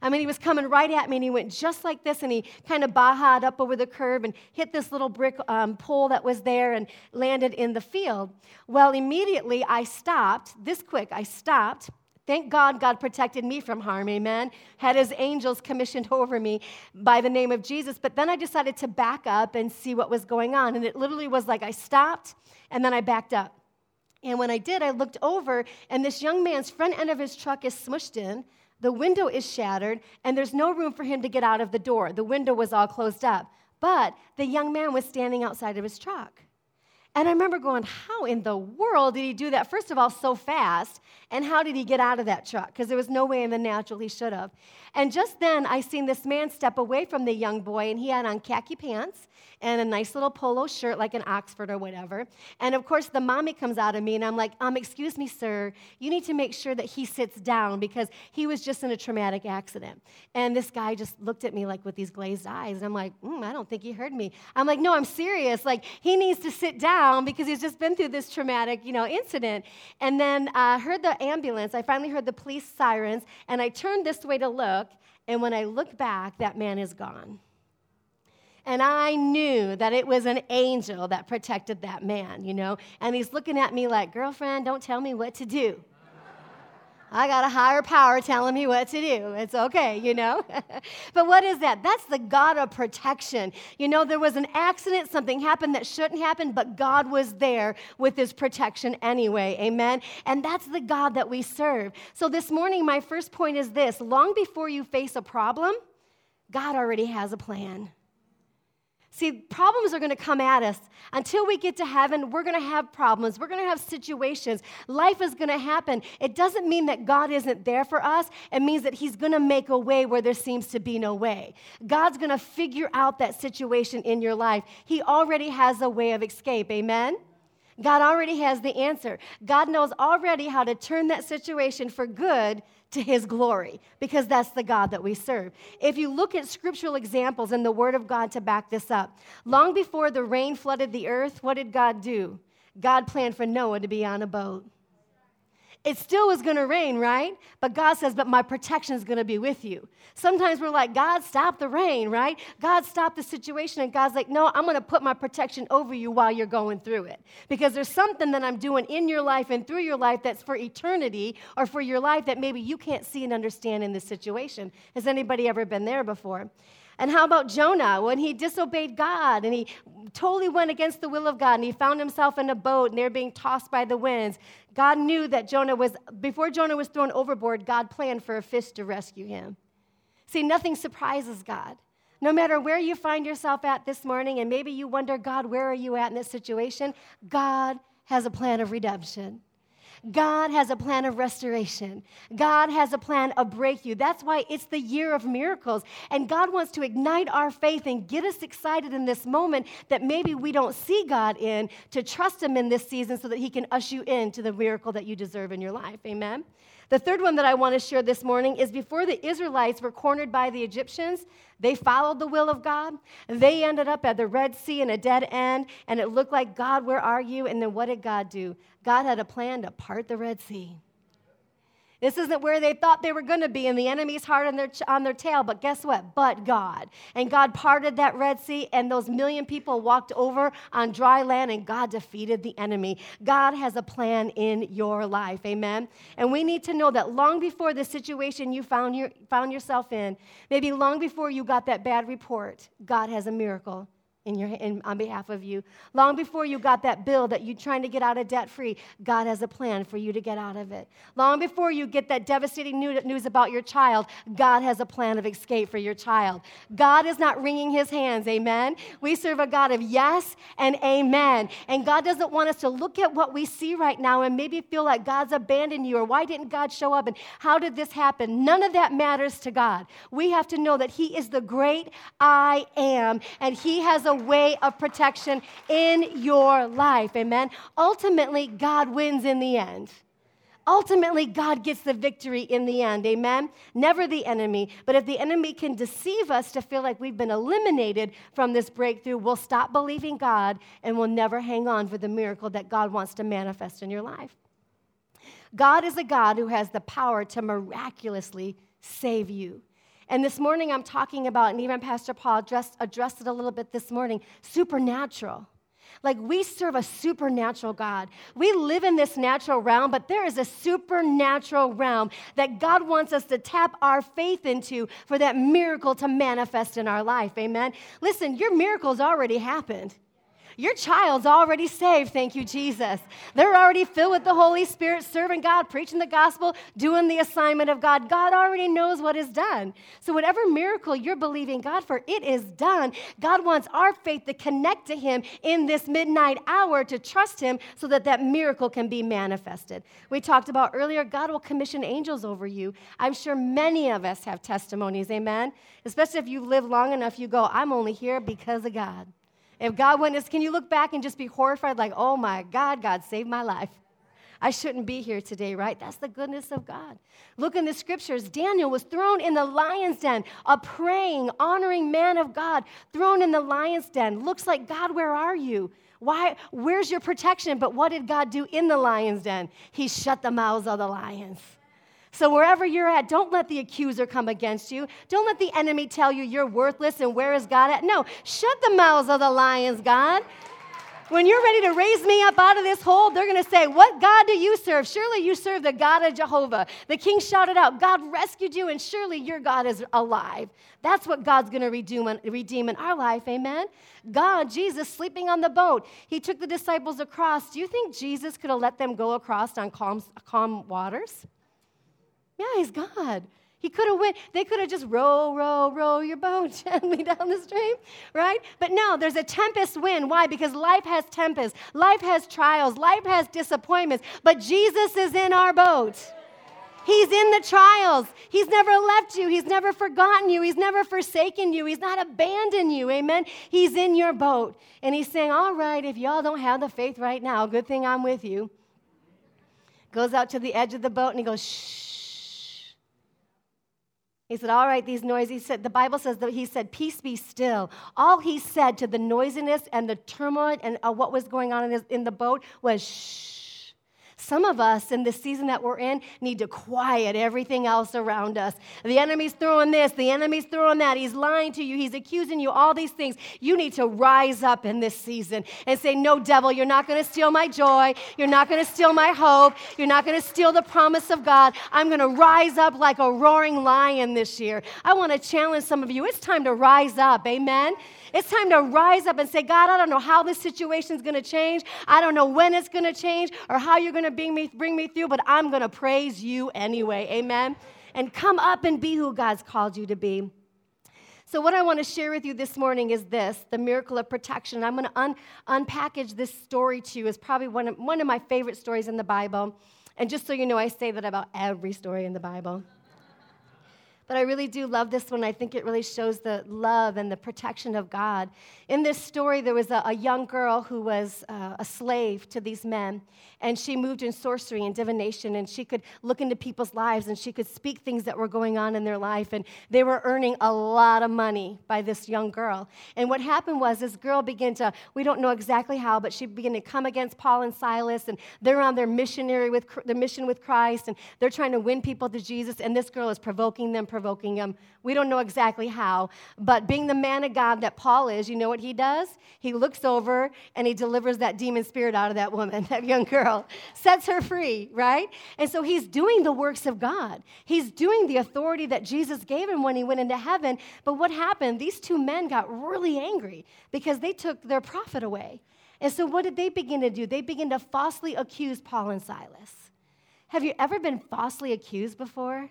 I mean, he was coming right at me and he went just like this and he kind of bahaed up over the curb and hit this little brick um, pole that was there and landed in the field. Well, immediately I stopped, this quick, I stopped. Thank God God protected me from harm, amen. Had his angels commissioned over me by the name of Jesus. But then I decided to back up and see what was going on. And it literally was like I stopped and then I backed up. And when I did, I looked over, and this young man's front end of his truck is smushed in. The window is shattered, and there's no room for him to get out of the door. The window was all closed up. But the young man was standing outside of his truck. And I remember going, How in the world did he do that? First of all, so fast. And how did he get out of that truck? Because there was no way in the natural he should have. And just then, I seen this man step away from the young boy, and he had on khaki pants and a nice little polo shirt, like an Oxford or whatever. And of course, the mommy comes out of me, and I'm like, um, excuse me, sir, you need to make sure that he sits down because he was just in a traumatic accident. And this guy just looked at me like with these glazed eyes, and I'm like, mm, I don't think he heard me. I'm like, no, I'm serious. Like, he needs to sit down because he's just been through this traumatic, you know, incident. And then I uh, heard the ambulance. I finally heard the police sirens, and I turned this way to look, and when I look back, that man is gone. And I knew that it was an angel that protected that man, you know? And he's looking at me like, girlfriend, don't tell me what to do. I got a higher power telling me what to do. It's okay, you know? but what is that? That's the God of protection. You know, there was an accident, something happened that shouldn't happen, but God was there with his protection anyway. Amen? And that's the God that we serve. So this morning, my first point is this long before you face a problem, God already has a plan. See, problems are going to come at us. Until we get to heaven, we're going to have problems. We're going to have situations. Life is going to happen. It doesn't mean that God isn't there for us, it means that He's going to make a way where there seems to be no way. God's going to figure out that situation in your life. He already has a way of escape. Amen? God already has the answer. God knows already how to turn that situation for good to his glory because that's the God that we serve. If you look at scriptural examples and the Word of God to back this up, long before the rain flooded the earth, what did God do? God planned for Noah to be on a boat. It still was going to rain, right? But God says, but my protection is going to be with you. Sometimes we're like, God, stop the rain, right? God, stop the situation. And God's like, no, I'm going to put my protection over you while you're going through it. Because there's something that I'm doing in your life and through your life that's for eternity or for your life that maybe you can't see and understand in this situation. Has anybody ever been there before? And how about Jonah when he disobeyed God and he totally went against the will of God and he found himself in a boat and they're being tossed by the winds? God knew that Jonah was, before Jonah was thrown overboard, God planned for a fish to rescue him. See, nothing surprises God. No matter where you find yourself at this morning, and maybe you wonder, God, where are you at in this situation? God has a plan of redemption. God has a plan of restoration. God has a plan of breakthrough. That's why it's the year of miracles. And God wants to ignite our faith and get us excited in this moment that maybe we don't see God in to trust Him in this season so that He can usher you into the miracle that you deserve in your life. Amen. The third one that I want to share this morning is before the Israelites were cornered by the Egyptians, they followed the will of God. They ended up at the Red Sea in a dead end, and it looked like, God, where are you? And then what did God do? God had a plan to part the Red Sea. This isn't where they thought they were going to be, and the enemy's hard on their, on their tail. But guess what? But God. And God parted that Red Sea, and those million people walked over on dry land, and God defeated the enemy. God has a plan in your life. Amen. And we need to know that long before the situation you found, your, found yourself in, maybe long before you got that bad report, God has a miracle in your, in, on behalf of you. Long before you got that bill that you're trying to get out of debt free, God has a plan for you to get out of it. Long before you get that devastating news about your child, God has a plan of escape for your child. God is not wringing his hands, amen? We serve a God of yes and amen. And God doesn't want us to look at what we see right now and maybe feel like God's abandoned you or why didn't God show up and how did this happen? None of that matters to God. We have to know that he is the great I am and he has a a way of protection in your life. Amen. Ultimately, God wins in the end. Ultimately, God gets the victory in the end. Amen. Never the enemy. But if the enemy can deceive us to feel like we've been eliminated from this breakthrough, we'll stop believing God and we'll never hang on for the miracle that God wants to manifest in your life. God is a God who has the power to miraculously save you. And this morning I'm talking about, and even Pastor Paul addressed, addressed it a little bit this morning supernatural. Like we serve a supernatural God. We live in this natural realm, but there is a supernatural realm that God wants us to tap our faith into for that miracle to manifest in our life. Amen. Listen, your miracle's already happened. Your child's already saved, thank you, Jesus. They're already filled with the Holy Spirit, serving God, preaching the gospel, doing the assignment of God. God already knows what is done. So, whatever miracle you're believing God for, it is done. God wants our faith to connect to Him in this midnight hour to trust Him so that that miracle can be manifested. We talked about earlier, God will commission angels over you. I'm sure many of us have testimonies, amen? Especially if you live long enough, you go, I'm only here because of God. If God witnessed, can you look back and just be horrified, like, oh my God, God saved my life? I shouldn't be here today, right? That's the goodness of God. Look in the scriptures. Daniel was thrown in the lion's den, a praying, honoring man of God, thrown in the lion's den. Looks like, God, where are you? Why, where's your protection? But what did God do in the lion's den? He shut the mouths of the lions. So, wherever you're at, don't let the accuser come against you. Don't let the enemy tell you you're worthless and where is God at. No, shut the mouths of the lions, God. When you're ready to raise me up out of this hole, they're going to say, What God do you serve? Surely you serve the God of Jehovah. The king shouted out, God rescued you, and surely your God is alive. That's what God's going to redeem, redeem in our life. Amen. God, Jesus, sleeping on the boat, he took the disciples across. Do you think Jesus could have let them go across on calm, calm waters? Yeah, he's God. He could have went, they could have just row, row, row your boat gently down the stream, right? But no, there's a tempest wind. Why? Because life has tempests, life has trials, life has disappointments, but Jesus is in our boat. He's in the trials. He's never left you. He's never forgotten you. He's never forsaken you. He's not abandoned you. Amen. He's in your boat. And he's saying, All right, if y'all don't have the faith right now, good thing I'm with you. Goes out to the edge of the boat and he goes, Shh he said, All right, these said, the Bible says that he said, Peace be still. All he said to the noisiness and the turmoil and uh, what was going on in, his, in the boat was, Shh. Some of us in the season that we're in need to quiet everything else around us. The enemy's throwing this, the enemy's throwing that. He's lying to you, he's accusing you, all these things. You need to rise up in this season and say, No, devil, you're not going to steal my joy. You're not going to steal my hope. You're not going to steal the promise of God. I'm going to rise up like a roaring lion this year. I want to challenge some of you. It's time to rise up. Amen. It's time to rise up and say, God, I don't know how this situation is going to change. I don't know when it's going to change or how you're going to bring me, bring me through, but I'm going to praise you anyway. Amen. And come up and be who God's called you to be. So, what I want to share with you this morning is this the miracle of protection. I'm going to un- unpackage this story to you. It's probably one of, one of my favorite stories in the Bible. And just so you know, I say that about every story in the Bible. But I really do love this one. I think it really shows the love and the protection of God. In this story, there was a, a young girl who was uh, a slave to these men, and she moved in sorcery and divination, and she could look into people's lives and she could speak things that were going on in their life. And they were earning a lot of money by this young girl. And what happened was this girl began to, we don't know exactly how, but she began to come against Paul and Silas, and they're on their missionary with the mission with Christ, and they're trying to win people to Jesus, and this girl is provoking them, provoking them. We don't know exactly how, but being the man of God that Paul is, you know what he does? He looks over and he delivers that demon spirit out of that woman, that young girl, sets her free, right? And so he's doing the works of God. He's doing the authority that Jesus gave him when he went into heaven. But what happened? These two men got really angry because they took their profit away. And so what did they begin to do? They began to falsely accuse Paul and Silas. Have you ever been falsely accused before?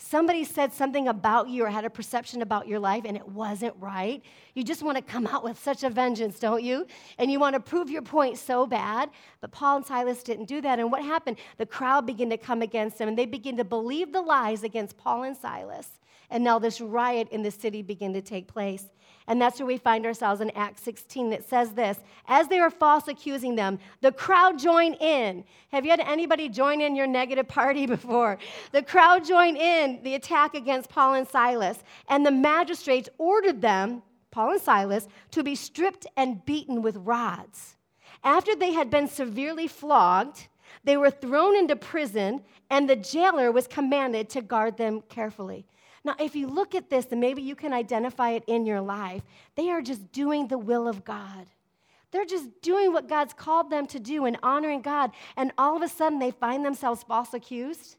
Somebody said something about you or had a perception about your life and it wasn't right, you just want to come out with such a vengeance, don't you? And you want to prove your point so bad. But Paul and Silas didn't do that. And what happened? The crowd began to come against them and they began to believe the lies against Paul and Silas. And now this riot in the city began to take place. And that's where we find ourselves in Acts 16. It says this As they were false accusing them, the crowd joined in. Have you had anybody join in your negative party before? The crowd joined in the attack against Paul and Silas. And the magistrates ordered them, Paul and Silas, to be stripped and beaten with rods. After they had been severely flogged, they were thrown into prison, and the jailer was commanded to guard them carefully. Now, if you look at this, and maybe you can identify it in your life, they are just doing the will of God. They're just doing what God's called them to do and honoring God. And all of a sudden, they find themselves false accused.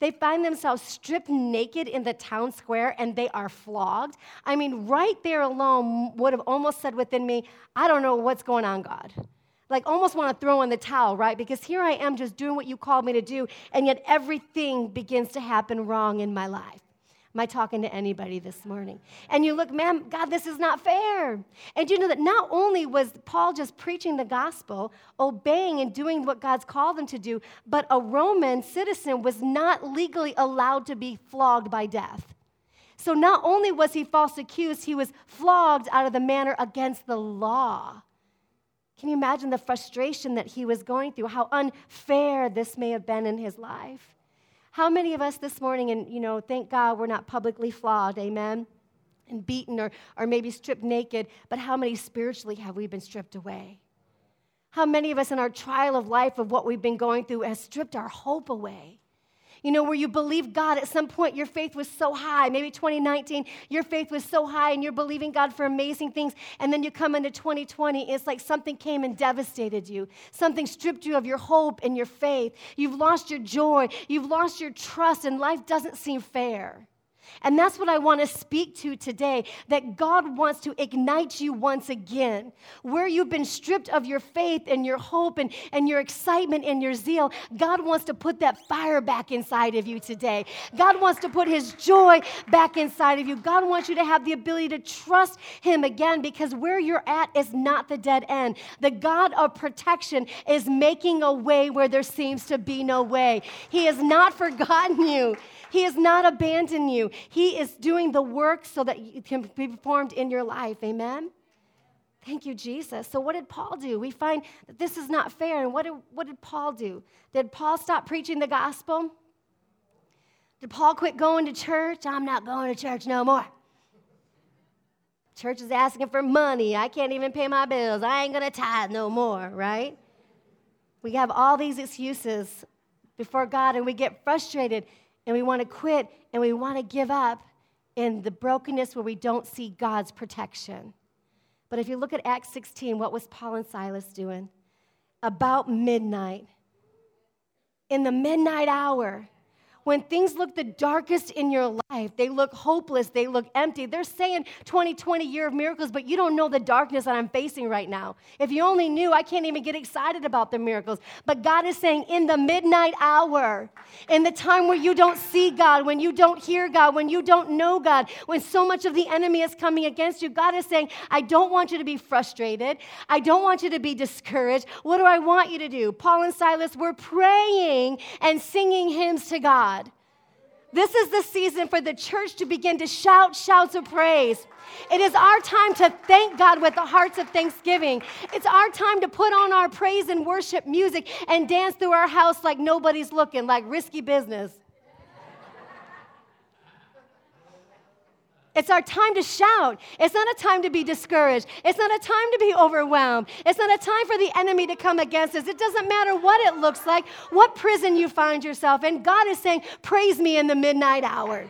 They find themselves stripped naked in the town square and they are flogged. I mean, right there alone would have almost said within me, I don't know what's going on, God. Like, almost want to throw in the towel, right? Because here I am just doing what you called me to do, and yet everything begins to happen wrong in my life. Am I talking to anybody this morning? And you look, man, God, this is not fair. And you know that not only was Paul just preaching the gospel, obeying and doing what God's called him to do, but a Roman citizen was not legally allowed to be flogged by death. So not only was he false accused, he was flogged out of the manner against the law. Can you imagine the frustration that he was going through? How unfair this may have been in his life. How many of us this morning, and you know, thank God we're not publicly flogged, amen, and beaten or, or maybe stripped naked, but how many spiritually have we been stripped away? How many of us in our trial of life of what we've been going through has stripped our hope away? You know, where you believe God at some point, your faith was so high. Maybe 2019, your faith was so high and you're believing God for amazing things. And then you come into 2020, it's like something came and devastated you. Something stripped you of your hope and your faith. You've lost your joy. You've lost your trust, and life doesn't seem fair. And that's what I want to speak to today that God wants to ignite you once again. Where you've been stripped of your faith and your hope and, and your excitement and your zeal, God wants to put that fire back inside of you today. God wants to put His joy back inside of you. God wants you to have the ability to trust Him again because where you're at is not the dead end. The God of protection is making a way where there seems to be no way. He has not forgotten you. He has not abandoned you. He is doing the work so that it can be performed in your life. Amen? Thank you, Jesus. So, what did Paul do? We find that this is not fair. And what did, what did Paul do? Did Paul stop preaching the gospel? Did Paul quit going to church? I'm not going to church no more. Church is asking for money. I can't even pay my bills. I ain't going to tithe no more, right? We have all these excuses before God and we get frustrated and we want to quit and we want to give up in the brokenness where we don't see God's protection. But if you look at Acts 16, what was Paul and Silas doing? About midnight, in the midnight hour, when things look the darkest in your life, they look hopeless, they look empty. They're saying 2020 year of miracles, but you don't know the darkness that I'm facing right now. If you only knew, I can't even get excited about the miracles. But God is saying, in the midnight hour, in the time where you don't see God, when you don't hear God, when you don't know God, when so much of the enemy is coming against you, God is saying, I don't want you to be frustrated. I don't want you to be discouraged. What do I want you to do? Paul and Silas were praying and singing hymns to God. This is the season for the church to begin to shout shouts of praise. It is our time to thank God with the hearts of thanksgiving. It's our time to put on our praise and worship music and dance through our house like nobody's looking, like risky business. It's our time to shout. It's not a time to be discouraged. It's not a time to be overwhelmed. It's not a time for the enemy to come against us. It doesn't matter what it looks like, what prison you find yourself in. God is saying, Praise me in the midnight hour.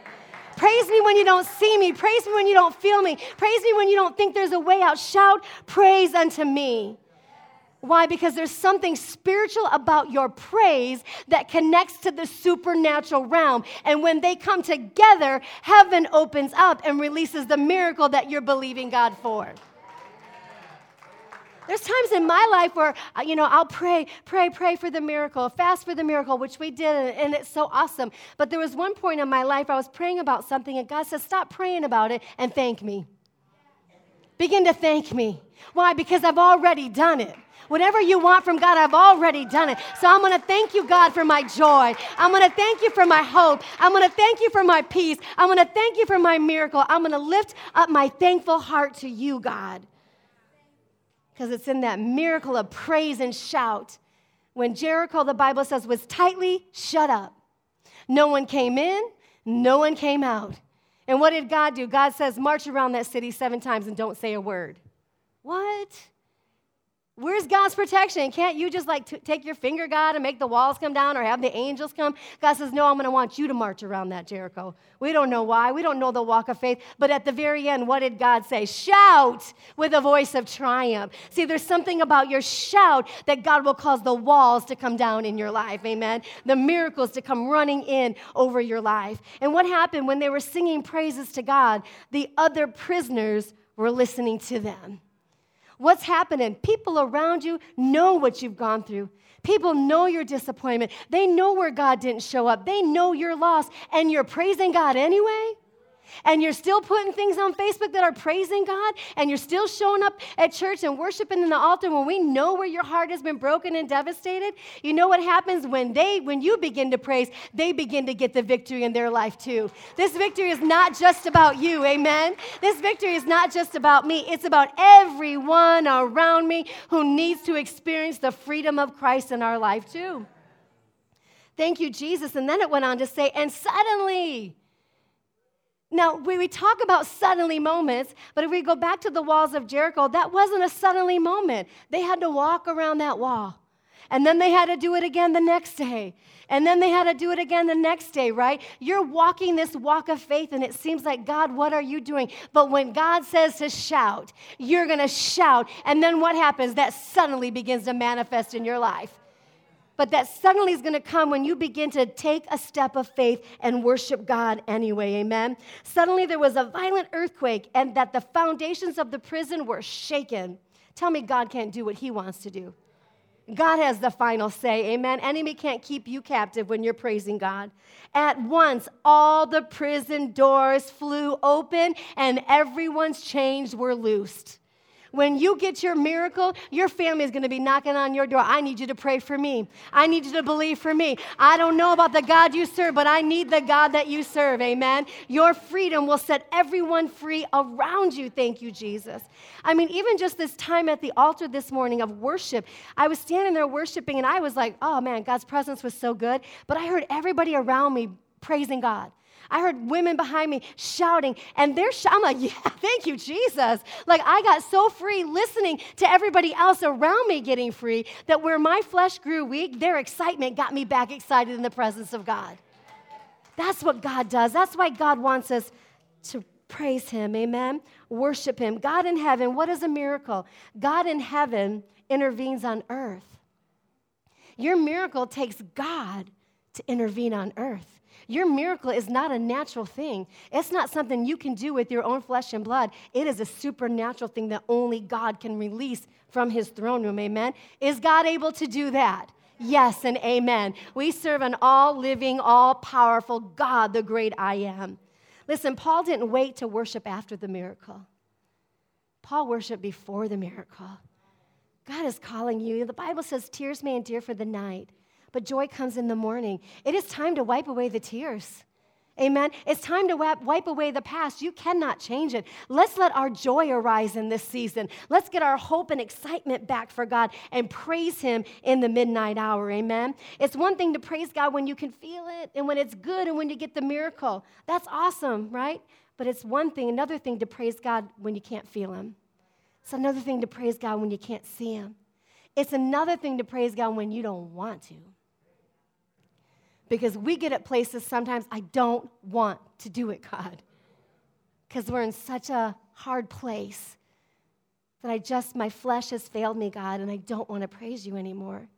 Praise me when you don't see me. Praise me when you don't feel me. Praise me when you don't think there's a way out. Shout praise unto me. Why? Because there's something spiritual about your praise that connects to the supernatural realm. And when they come together, heaven opens up and releases the miracle that you're believing God for. There's times in my life where, uh, you know, I'll pray, pray, pray for the miracle, fast for the miracle, which we did, and it's so awesome. But there was one point in my life I was praying about something, and God said, Stop praying about it and thank me. Begin to thank me. Why? Because I've already done it. Whatever you want from God, I've already done it. So I'm going to thank you, God, for my joy. I'm going to thank you for my hope. I'm going to thank you for my peace. I'm going to thank you for my miracle. I'm going to lift up my thankful heart to you, God. Because it's in that miracle of praise and shout. When Jericho, the Bible says, was tightly shut up, no one came in, no one came out. And what did God do? God says, march around that city seven times and don't say a word. What? Where's God's protection? Can't you just like t- take your finger, God, and make the walls come down or have the angels come? God says, No, I'm going to want you to march around that Jericho. We don't know why. We don't know the walk of faith. But at the very end, what did God say? Shout with a voice of triumph. See, there's something about your shout that God will cause the walls to come down in your life. Amen. The miracles to come running in over your life. And what happened when they were singing praises to God? The other prisoners were listening to them. What's happening? People around you know what you've gone through. People know your disappointment. They know where God didn't show up. They know your loss, and you're praising God anyway and you're still putting things on Facebook that are praising God, and you're still showing up at church and worshiping in the altar when we know where your heart has been broken and devastated, you know what happens when they when you begin to praise, they begin to get the victory in their life too. This victory is not just about you, amen. This victory is not just about me. It's about everyone around me who needs to experience the freedom of Christ in our life too. Thank you, Jesus. And then it went on to say, and suddenly, now, we, we talk about suddenly moments, but if we go back to the walls of Jericho, that wasn't a suddenly moment. They had to walk around that wall. And then they had to do it again the next day. And then they had to do it again the next day, right? You're walking this walk of faith, and it seems like, God, what are you doing? But when God says to shout, you're going to shout. And then what happens? That suddenly begins to manifest in your life. But that suddenly is going to come when you begin to take a step of faith and worship God anyway. Amen. Suddenly there was a violent earthquake, and that the foundations of the prison were shaken. Tell me God can't do what he wants to do. God has the final say. Amen. Enemy can't keep you captive when you're praising God. At once, all the prison doors flew open and everyone's chains were loosed. When you get your miracle, your family is going to be knocking on your door. I need you to pray for me. I need you to believe for me. I don't know about the God you serve, but I need the God that you serve. Amen. Your freedom will set everyone free around you. Thank you, Jesus. I mean, even just this time at the altar this morning of worship, I was standing there worshiping and I was like, oh man, God's presence was so good. But I heard everybody around me praising God. I heard women behind me shouting, and they're sh- I'm like, yeah, thank you, Jesus. Like I got so free listening to everybody else around me getting free that where my flesh grew weak, their excitement got me back excited in the presence of God. That's what God does. That's why God wants us to praise Him. Amen. Worship Him. God in heaven, what is a miracle? God in heaven intervenes on earth. Your miracle takes God to intervene on earth. Your miracle is not a natural thing. It's not something you can do with your own flesh and blood. It is a supernatural thing that only God can release from his throne room. Amen. Is God able to do that? Yes and amen. We serve an all living, all powerful God, the great I am. Listen, Paul didn't wait to worship after the miracle, Paul worshiped before the miracle. God is calling you. The Bible says tears may endure for the night, but joy comes in the morning. It is time to wipe away the tears. Amen. It's time to wipe away the past. You cannot change it. Let's let our joy arise in this season. Let's get our hope and excitement back for God and praise Him in the midnight hour. Amen. It's one thing to praise God when you can feel it and when it's good and when you get the miracle. That's awesome, right? But it's one thing, another thing to praise God when you can't feel Him. It's another thing to praise God when you can't see Him. It's another thing to praise God when you don't want to because we get at places sometimes I don't want to do it, God, because we're in such a hard place that I just, my flesh has failed me, God, and I don't want to praise you anymore.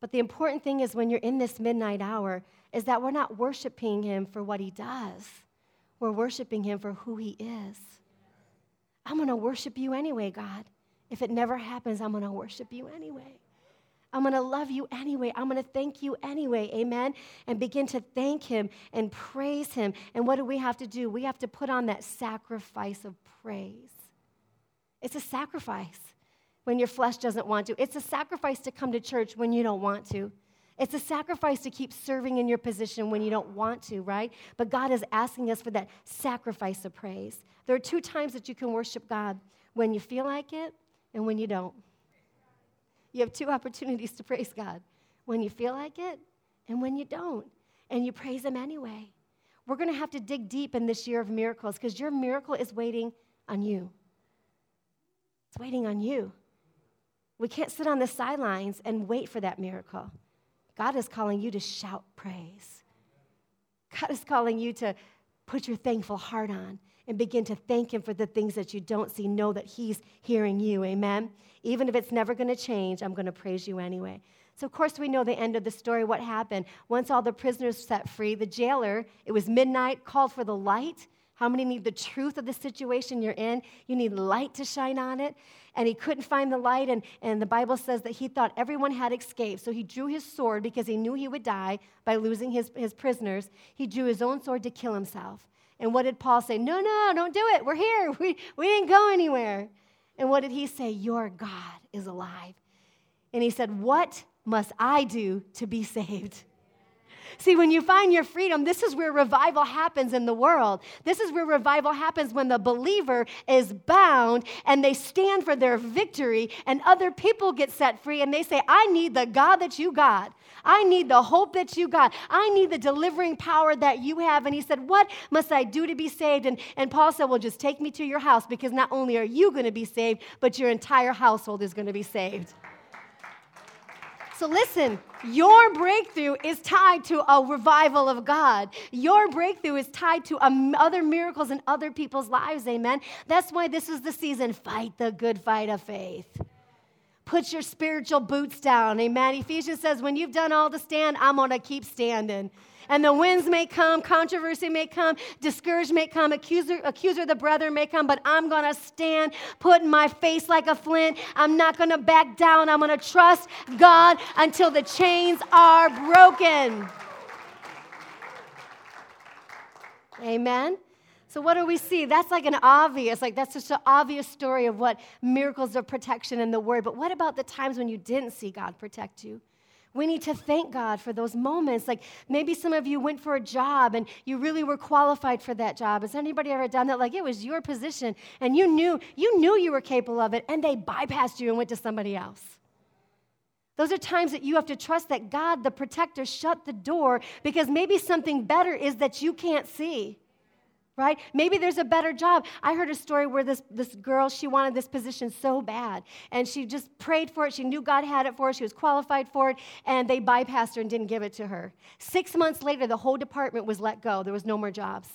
But the important thing is when you're in this midnight hour, is that we're not worshiping him for what he does. We're worshiping him for who he is. I'm going to worship you anyway, God. If it never happens, I'm going to worship you anyway. I'm going to love you anyway. I'm going to thank you anyway. Amen. And begin to thank him and praise him. And what do we have to do? We have to put on that sacrifice of praise. It's a sacrifice when your flesh doesn't want to, it's a sacrifice to come to church when you don't want to. It's a sacrifice to keep serving in your position when you don't want to, right? But God is asking us for that sacrifice of praise. There are two times that you can worship God when you feel like it and when you don't. You have two opportunities to praise God when you feel like it and when you don't. And you praise Him anyway. We're going to have to dig deep in this year of miracles because your miracle is waiting on you. It's waiting on you. We can't sit on the sidelines and wait for that miracle. God is calling you to shout praise. God is calling you to put your thankful heart on and begin to thank Him for the things that you don't see. Know that He's hearing you. Amen. Even if it's never going to change, I'm going to praise you anyway. So, of course, we know the end of the story. What happened? Once all the prisoners set free, the jailer, it was midnight, called for the light. How many need the truth of the situation you're in? You need light to shine on it. And he couldn't find the light, and, and the Bible says that he thought everyone had escaped. So he drew his sword because he knew he would die by losing his, his prisoners. He drew his own sword to kill himself. And what did Paul say? No, no, don't do it. We're here. We, we didn't go anywhere. And what did he say? Your God is alive. And he said, What must I do to be saved? See, when you find your freedom, this is where revival happens in the world. This is where revival happens when the believer is bound and they stand for their victory, and other people get set free and they say, I need the God that you got. I need the hope that you got. I need the delivering power that you have. And he said, What must I do to be saved? And, and Paul said, Well, just take me to your house because not only are you going to be saved, but your entire household is going to be saved. So listen, your breakthrough is tied to a revival of God. Your breakthrough is tied to um, other miracles in other people's lives. Amen. That's why this is the season. Fight the good fight of faith. Put your spiritual boots down. Amen. Ephesians says, when you've done all to stand, I'm going to keep standing. And the winds may come, controversy may come, discouragement may come, accuser, accuser of the brethren may come, but I'm going to stand, put my face like a flint. I'm not going to back down. I'm going to trust God until the chains are broken. Amen. So, what do we see? That's like an obvious, like that's just an obvious story of what miracles of protection in the Word. But what about the times when you didn't see God protect you? We need to thank God for those moments. Like maybe some of you went for a job and you really were qualified for that job. Has anybody ever done that? Like it was your position and you knew you knew you were capable of it and they bypassed you and went to somebody else. Those are times that you have to trust that God, the protector, shut the door because maybe something better is that you can't see right? Maybe there's a better job. I heard a story where this, this girl, she wanted this position so bad, and she just prayed for it. She knew God had it for her, she was qualified for it, and they bypassed her and didn't give it to her. Six months later, the whole department was let go. There was no more jobs.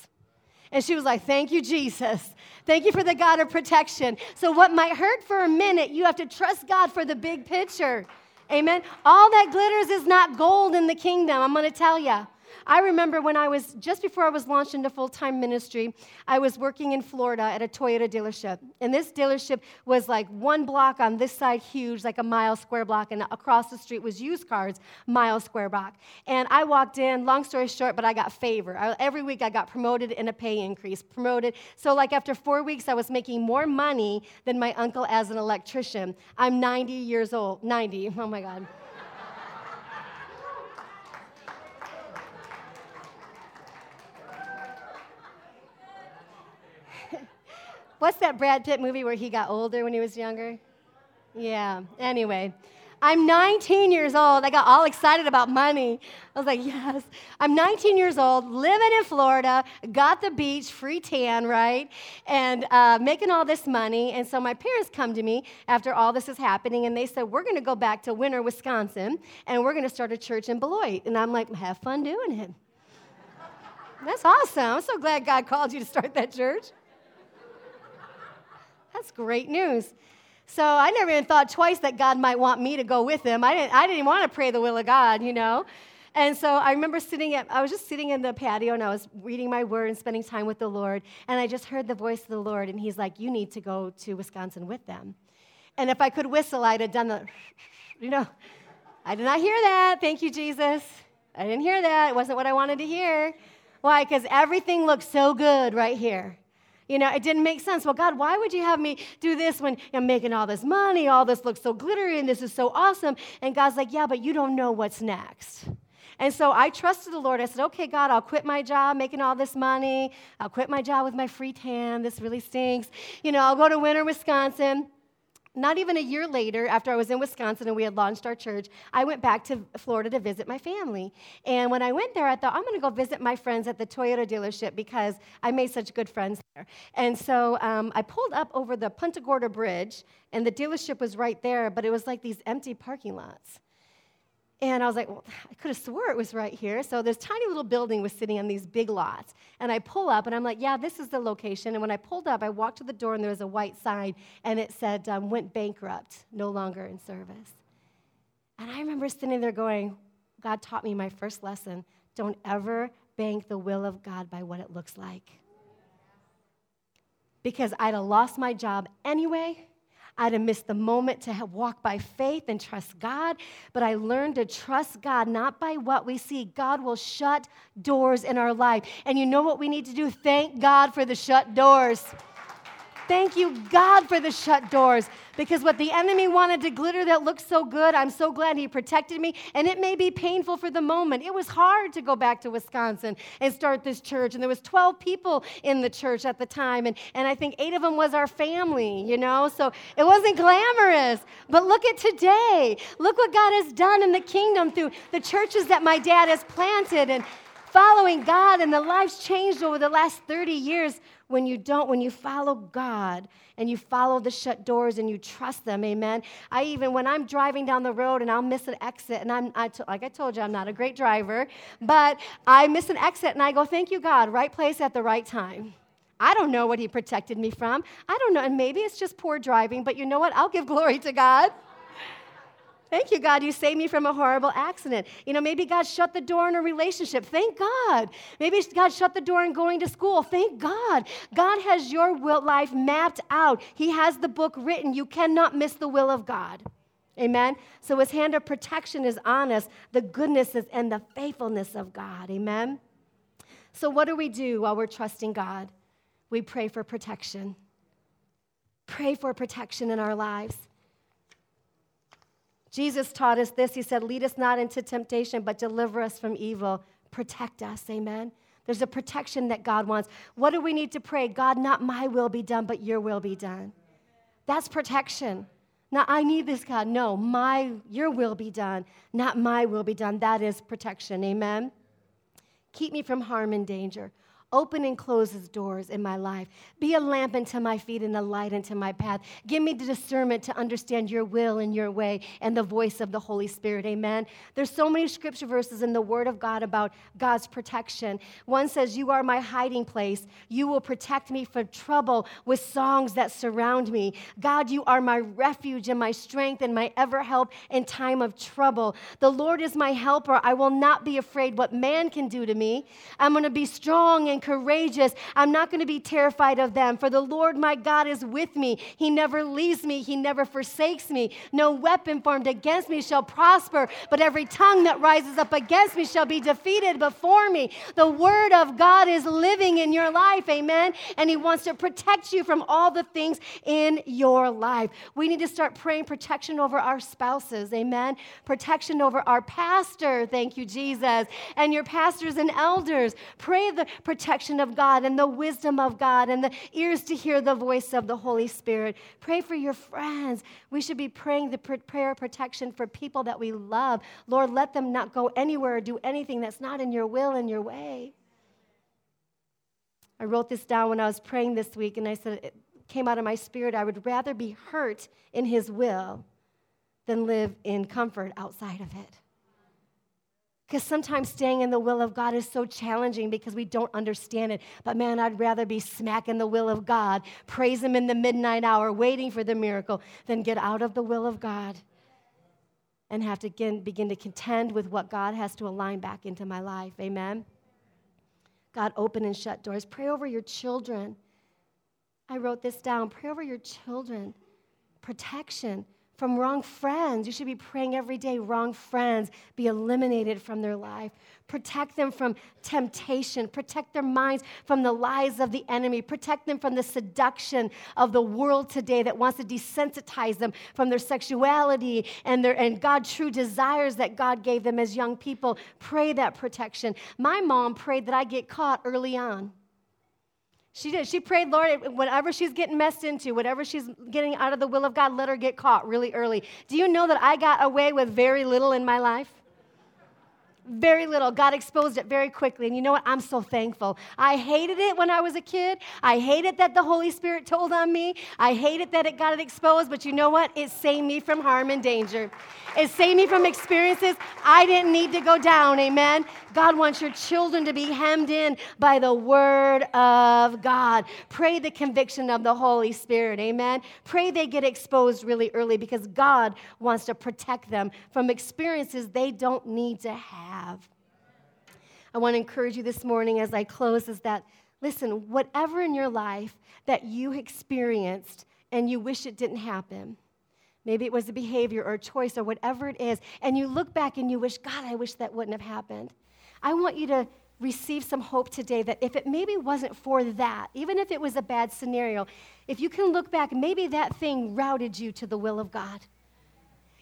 And she was like, Thank you, Jesus. Thank you for the God of protection. So, what might hurt for a minute, you have to trust God for the big picture. Amen. All that glitters is not gold in the kingdom, I'm going to tell you. I remember when I was, just before I was launched into full time ministry, I was working in Florida at a Toyota dealership. And this dealership was like one block on this side, huge, like a mile square block, and across the street was used cars, mile square block. And I walked in, long story short, but I got favor. I, every week I got promoted and a pay increase, promoted. So, like after four weeks, I was making more money than my uncle as an electrician. I'm 90 years old, 90, oh my God. What's that Brad Pitt movie where he got older when he was younger? Yeah, anyway. I'm 19 years old. I got all excited about money. I was like, yes. I'm 19 years old, living in Florida, got the beach, free tan, right? And uh, making all this money. And so my parents come to me after all this is happening and they said, we're going to go back to Winter, Wisconsin, and we're going to start a church in Beloit. And I'm like, have fun doing it. That's awesome. I'm so glad God called you to start that church. That's great news. So I never even thought twice that God might want me to go with him. I didn't, I didn't want to pray the will of God, you know. And so I remember sitting at, I was just sitting in the patio and I was reading my word and spending time with the Lord. And I just heard the voice of the Lord, and He's like, You need to go to Wisconsin with them. And if I could whistle, I'd have done the, you know, I did not hear that. Thank you, Jesus. I didn't hear that. It wasn't what I wanted to hear. Why? Because everything looks so good right here. You know, it didn't make sense. Well, God, why would you have me do this when I'm making all this money? All this looks so glittery and this is so awesome. And God's like, yeah, but you don't know what's next. And so I trusted the Lord. I said, okay, God, I'll quit my job making all this money. I'll quit my job with my free tan. This really stinks. You know, I'll go to Winter, Wisconsin not even a year later, after I was in Wisconsin and we had launched our church, I went back to Florida to visit my family. And when I went there, I thought, I'm going to go visit my friends at the Toyota dealership because I made such good friends there. And so um, I pulled up over the Punta Gorda Bridge, and the dealership was right there, but it was like these empty parking lots. And I was like, well, I could have swore it was right here. So this tiny little building was sitting on these big lots. And I pull up and I'm like, yeah, this is the location. And when I pulled up, I walked to the door and there was a white sign and it said, um, went bankrupt, no longer in service. And I remember sitting there going, God taught me my first lesson don't ever bank the will of God by what it looks like. Because I'd have lost my job anyway I'd have missed the moment to walk by faith and trust God. But I learned to trust God not by what we see. God will shut doors in our life. And you know what we need to do? Thank God for the shut doors. Thank you, God, for the shut doors. Because what the enemy wanted to glitter that looked so good, I'm so glad he protected me. And it may be painful for the moment. It was hard to go back to Wisconsin and start this church. And there was 12 people in the church at the time. And, and I think eight of them was our family, you know? So it wasn't glamorous. But look at today. Look what God has done in the kingdom through the churches that my dad has planted and following God. And the lives changed over the last 30 years when you don't, when you follow God and you follow the shut doors and you trust them, amen. I even, when I'm driving down the road and I'll miss an exit, and I'm, I t- like I told you, I'm not a great driver, but I miss an exit and I go, thank you, God, right place at the right time. I don't know what He protected me from. I don't know, and maybe it's just poor driving, but you know what? I'll give glory to God. Thank you, God, you saved me from a horrible accident. You know, maybe God shut the door in a relationship. Thank God. Maybe God shut the door in going to school. Thank God. God has your will, life mapped out, He has the book written. You cannot miss the will of God. Amen. So His hand of protection is on us, the goodness and the faithfulness of God. Amen. So, what do we do while we're trusting God? We pray for protection. Pray for protection in our lives. Jesus taught us this. He said, Lead us not into temptation, but deliver us from evil. Protect us. Amen. There's a protection that God wants. What do we need to pray? God, not my will be done, but your will be done. That's protection. Not I need this, God. No, my your will be done, not my will be done. That is protection. Amen. Keep me from harm and danger. Open and close his doors in my life. Be a lamp unto my feet and a light unto my path. Give me the discernment to understand your will and your way and the voice of the Holy Spirit. Amen. There's so many scripture verses in the Word of God about God's protection. One says, You are my hiding place. You will protect me from trouble with songs that surround me. God, you are my refuge and my strength and my ever help in time of trouble. The Lord is my helper. I will not be afraid what man can do to me. I'm going to be strong and courageous. I'm not going to be terrified of them, for the Lord my God is with me. He never leaves me, He never forsakes me. No weapon formed against me shall prosper, but every tongue that rises up against me shall be defeated before me. The Word of God is living in your life, amen? And He wants to protect you from all the things in your life. We need to start praying protection over our spouses, amen? Protection over our pastor, thank you, Jesus, and your pastors and elders. Pray the protection protection of God and the wisdom of God and the ears to hear the voice of the Holy Spirit. Pray for your friends. We should be praying the prayer of protection for people that we love. Lord, let them not go anywhere or do anything that's not in your will and your way. I wrote this down when I was praying this week, and I said, it came out of my spirit. I would rather be hurt in His will than live in comfort outside of it. Because sometimes staying in the will of God is so challenging because we don't understand it. But man, I'd rather be smacking the will of God, praise Him in the midnight hour, waiting for the miracle, than get out of the will of God and have to begin, begin to contend with what God has to align back into my life. Amen. God, open and shut doors. Pray over your children. I wrote this down. Pray over your children. Protection from wrong friends. You should be praying every day, wrong friends be eliminated from their life. Protect them from temptation. Protect their minds from the lies of the enemy. Protect them from the seduction of the world today that wants to desensitize them from their sexuality and their and God true desires that God gave them as young people. Pray that protection. My mom prayed that I get caught early on. She did. She prayed, Lord, whatever she's getting messed into, whatever she's getting out of the will of God, let her get caught really early. Do you know that I got away with very little in my life? Very little. God exposed it very quickly. And you know what? I'm so thankful. I hated it when I was a kid. I hated that the Holy Spirit told on me. I hated that it got it exposed. But you know what? It saved me from harm and danger. It saved me from experiences I didn't need to go down. Amen. God wants your children to be hemmed in by the Word of God. Pray the conviction of the Holy Spirit. Amen. Pray they get exposed really early because God wants to protect them from experiences they don't need to have have. I want to encourage you this morning as I close is that, listen, whatever in your life that you experienced and you wish it didn't happen, maybe it was a behavior or a choice or whatever it is, and you look back and you wish, God, I wish that wouldn't have happened. I want you to receive some hope today that if it maybe wasn't for that, even if it was a bad scenario, if you can look back, maybe that thing routed you to the will of God.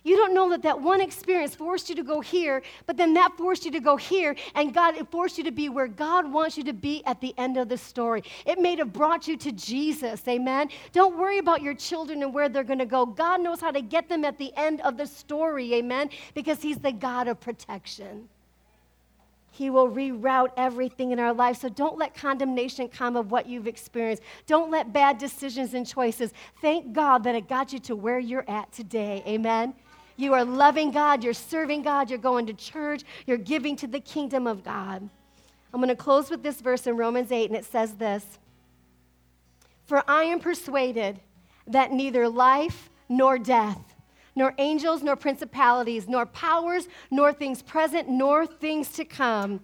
You don't know that that one experience forced you to go here, but then that forced you to go here, and God it forced you to be where God wants you to be at the end of the story. It may have brought you to Jesus, amen? Don't worry about your children and where they're going to go. God knows how to get them at the end of the story, amen? Because He's the God of protection. He will reroute everything in our life. So don't let condemnation come of what you've experienced. Don't let bad decisions and choices. Thank God that it got you to where you're at today. Amen. You are loving God, you're serving God, you're going to church, you're giving to the kingdom of God. I'm going to close with this verse in Romans 8, and it says this For I am persuaded that neither life nor death, nor angels, nor principalities, nor powers, nor things present, nor things to come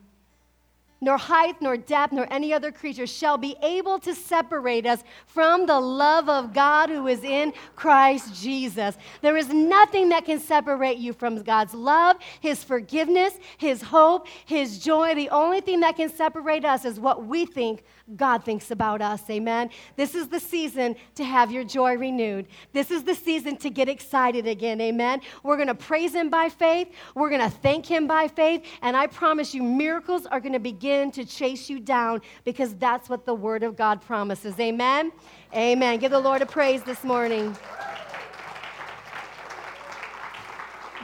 nor height, nor depth, nor any other creature shall be able to separate us from the love of God who is in Christ Jesus. There is nothing that can separate you from God's love, His forgiveness, His hope, His joy. The only thing that can separate us is what we think God thinks about us. Amen. This is the season to have your joy renewed. This is the season to get excited again. Amen. We're going to praise Him by faith. We're going to thank Him by faith. And I promise you, miracles are going to begin to chase you down because that's what the Word of God promises. Amen. Amen. Give the Lord a praise this morning.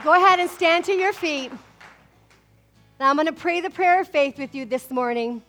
Go ahead and stand to your feet. Now I'm going to pray the prayer of faith with you this morning.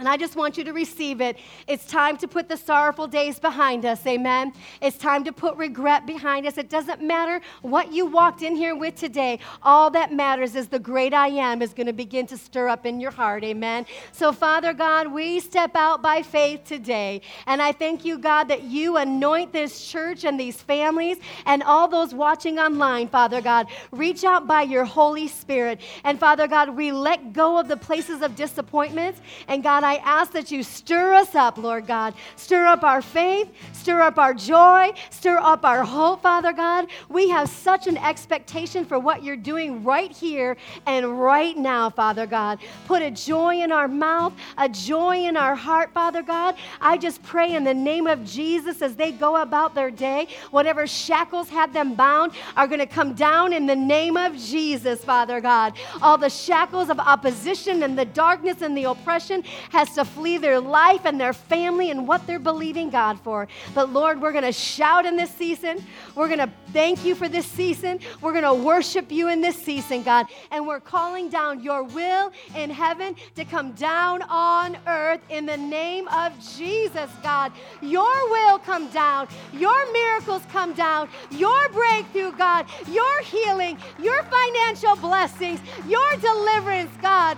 And I just want you to receive it. It's time to put the sorrowful days behind us. Amen. It's time to put regret behind us. It doesn't matter what you walked in here with today. All that matters is the great I am is going to begin to stir up in your heart. Amen. So, Father God, we step out by faith today. And I thank you, God, that you anoint this church and these families and all those watching online, Father God. Reach out by your Holy Spirit. And, Father God, we let go of the places of disappointments. And, God, I ask that you stir us up, Lord God. Stir up our faith, stir up our joy, stir up our hope, Father God. We have such an expectation for what you're doing right here and right now, Father God. Put a joy in our mouth, a joy in our heart, Father God. I just pray in the name of Jesus as they go about their day, whatever shackles had them bound are going to come down in the name of Jesus, Father God. All the shackles of opposition and the darkness and the oppression has to flee their life and their family and what they're believing God for. But Lord, we're going to shout in this season. We're going to thank you for this season. We're going to worship you in this season, God. And we're calling down your will in heaven to come down on earth in the name of Jesus, God. Your will come down. Your miracles come down. Your breakthrough, God. Your healing. Your financial blessings. Your deliverance, God.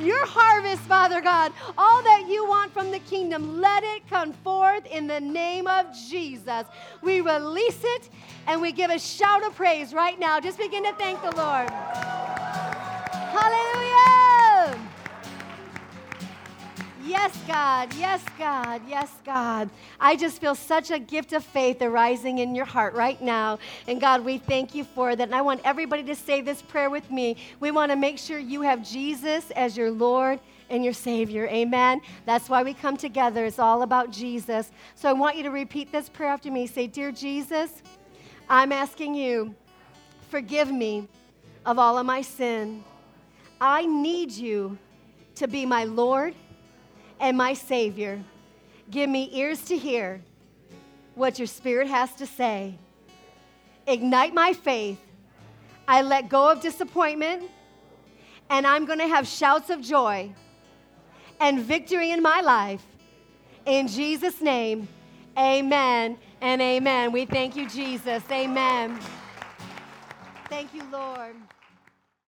Your harvest, Father God. All that you want from the kingdom, let it come forth in the name of Jesus. We release it and we give a shout of praise right now. Just begin to thank the Lord. Hallelujah. Yes, God. Yes, God. Yes, God. I just feel such a gift of faith arising in your heart right now. And God, we thank you for that. And I want everybody to say this prayer with me. We want to make sure you have Jesus as your Lord and your Savior. Amen. That's why we come together. It's all about Jesus. So I want you to repeat this prayer after me. Say, Dear Jesus, I'm asking you, forgive me of all of my sin. I need you to be my Lord and my Savior. Give me ears to hear what your Spirit has to say. Ignite my faith. I let go of disappointment, and I'm going to have shouts of joy and victory in my life. In Jesus' name, amen and amen. We thank you, Jesus. Amen. Thank you, Lord.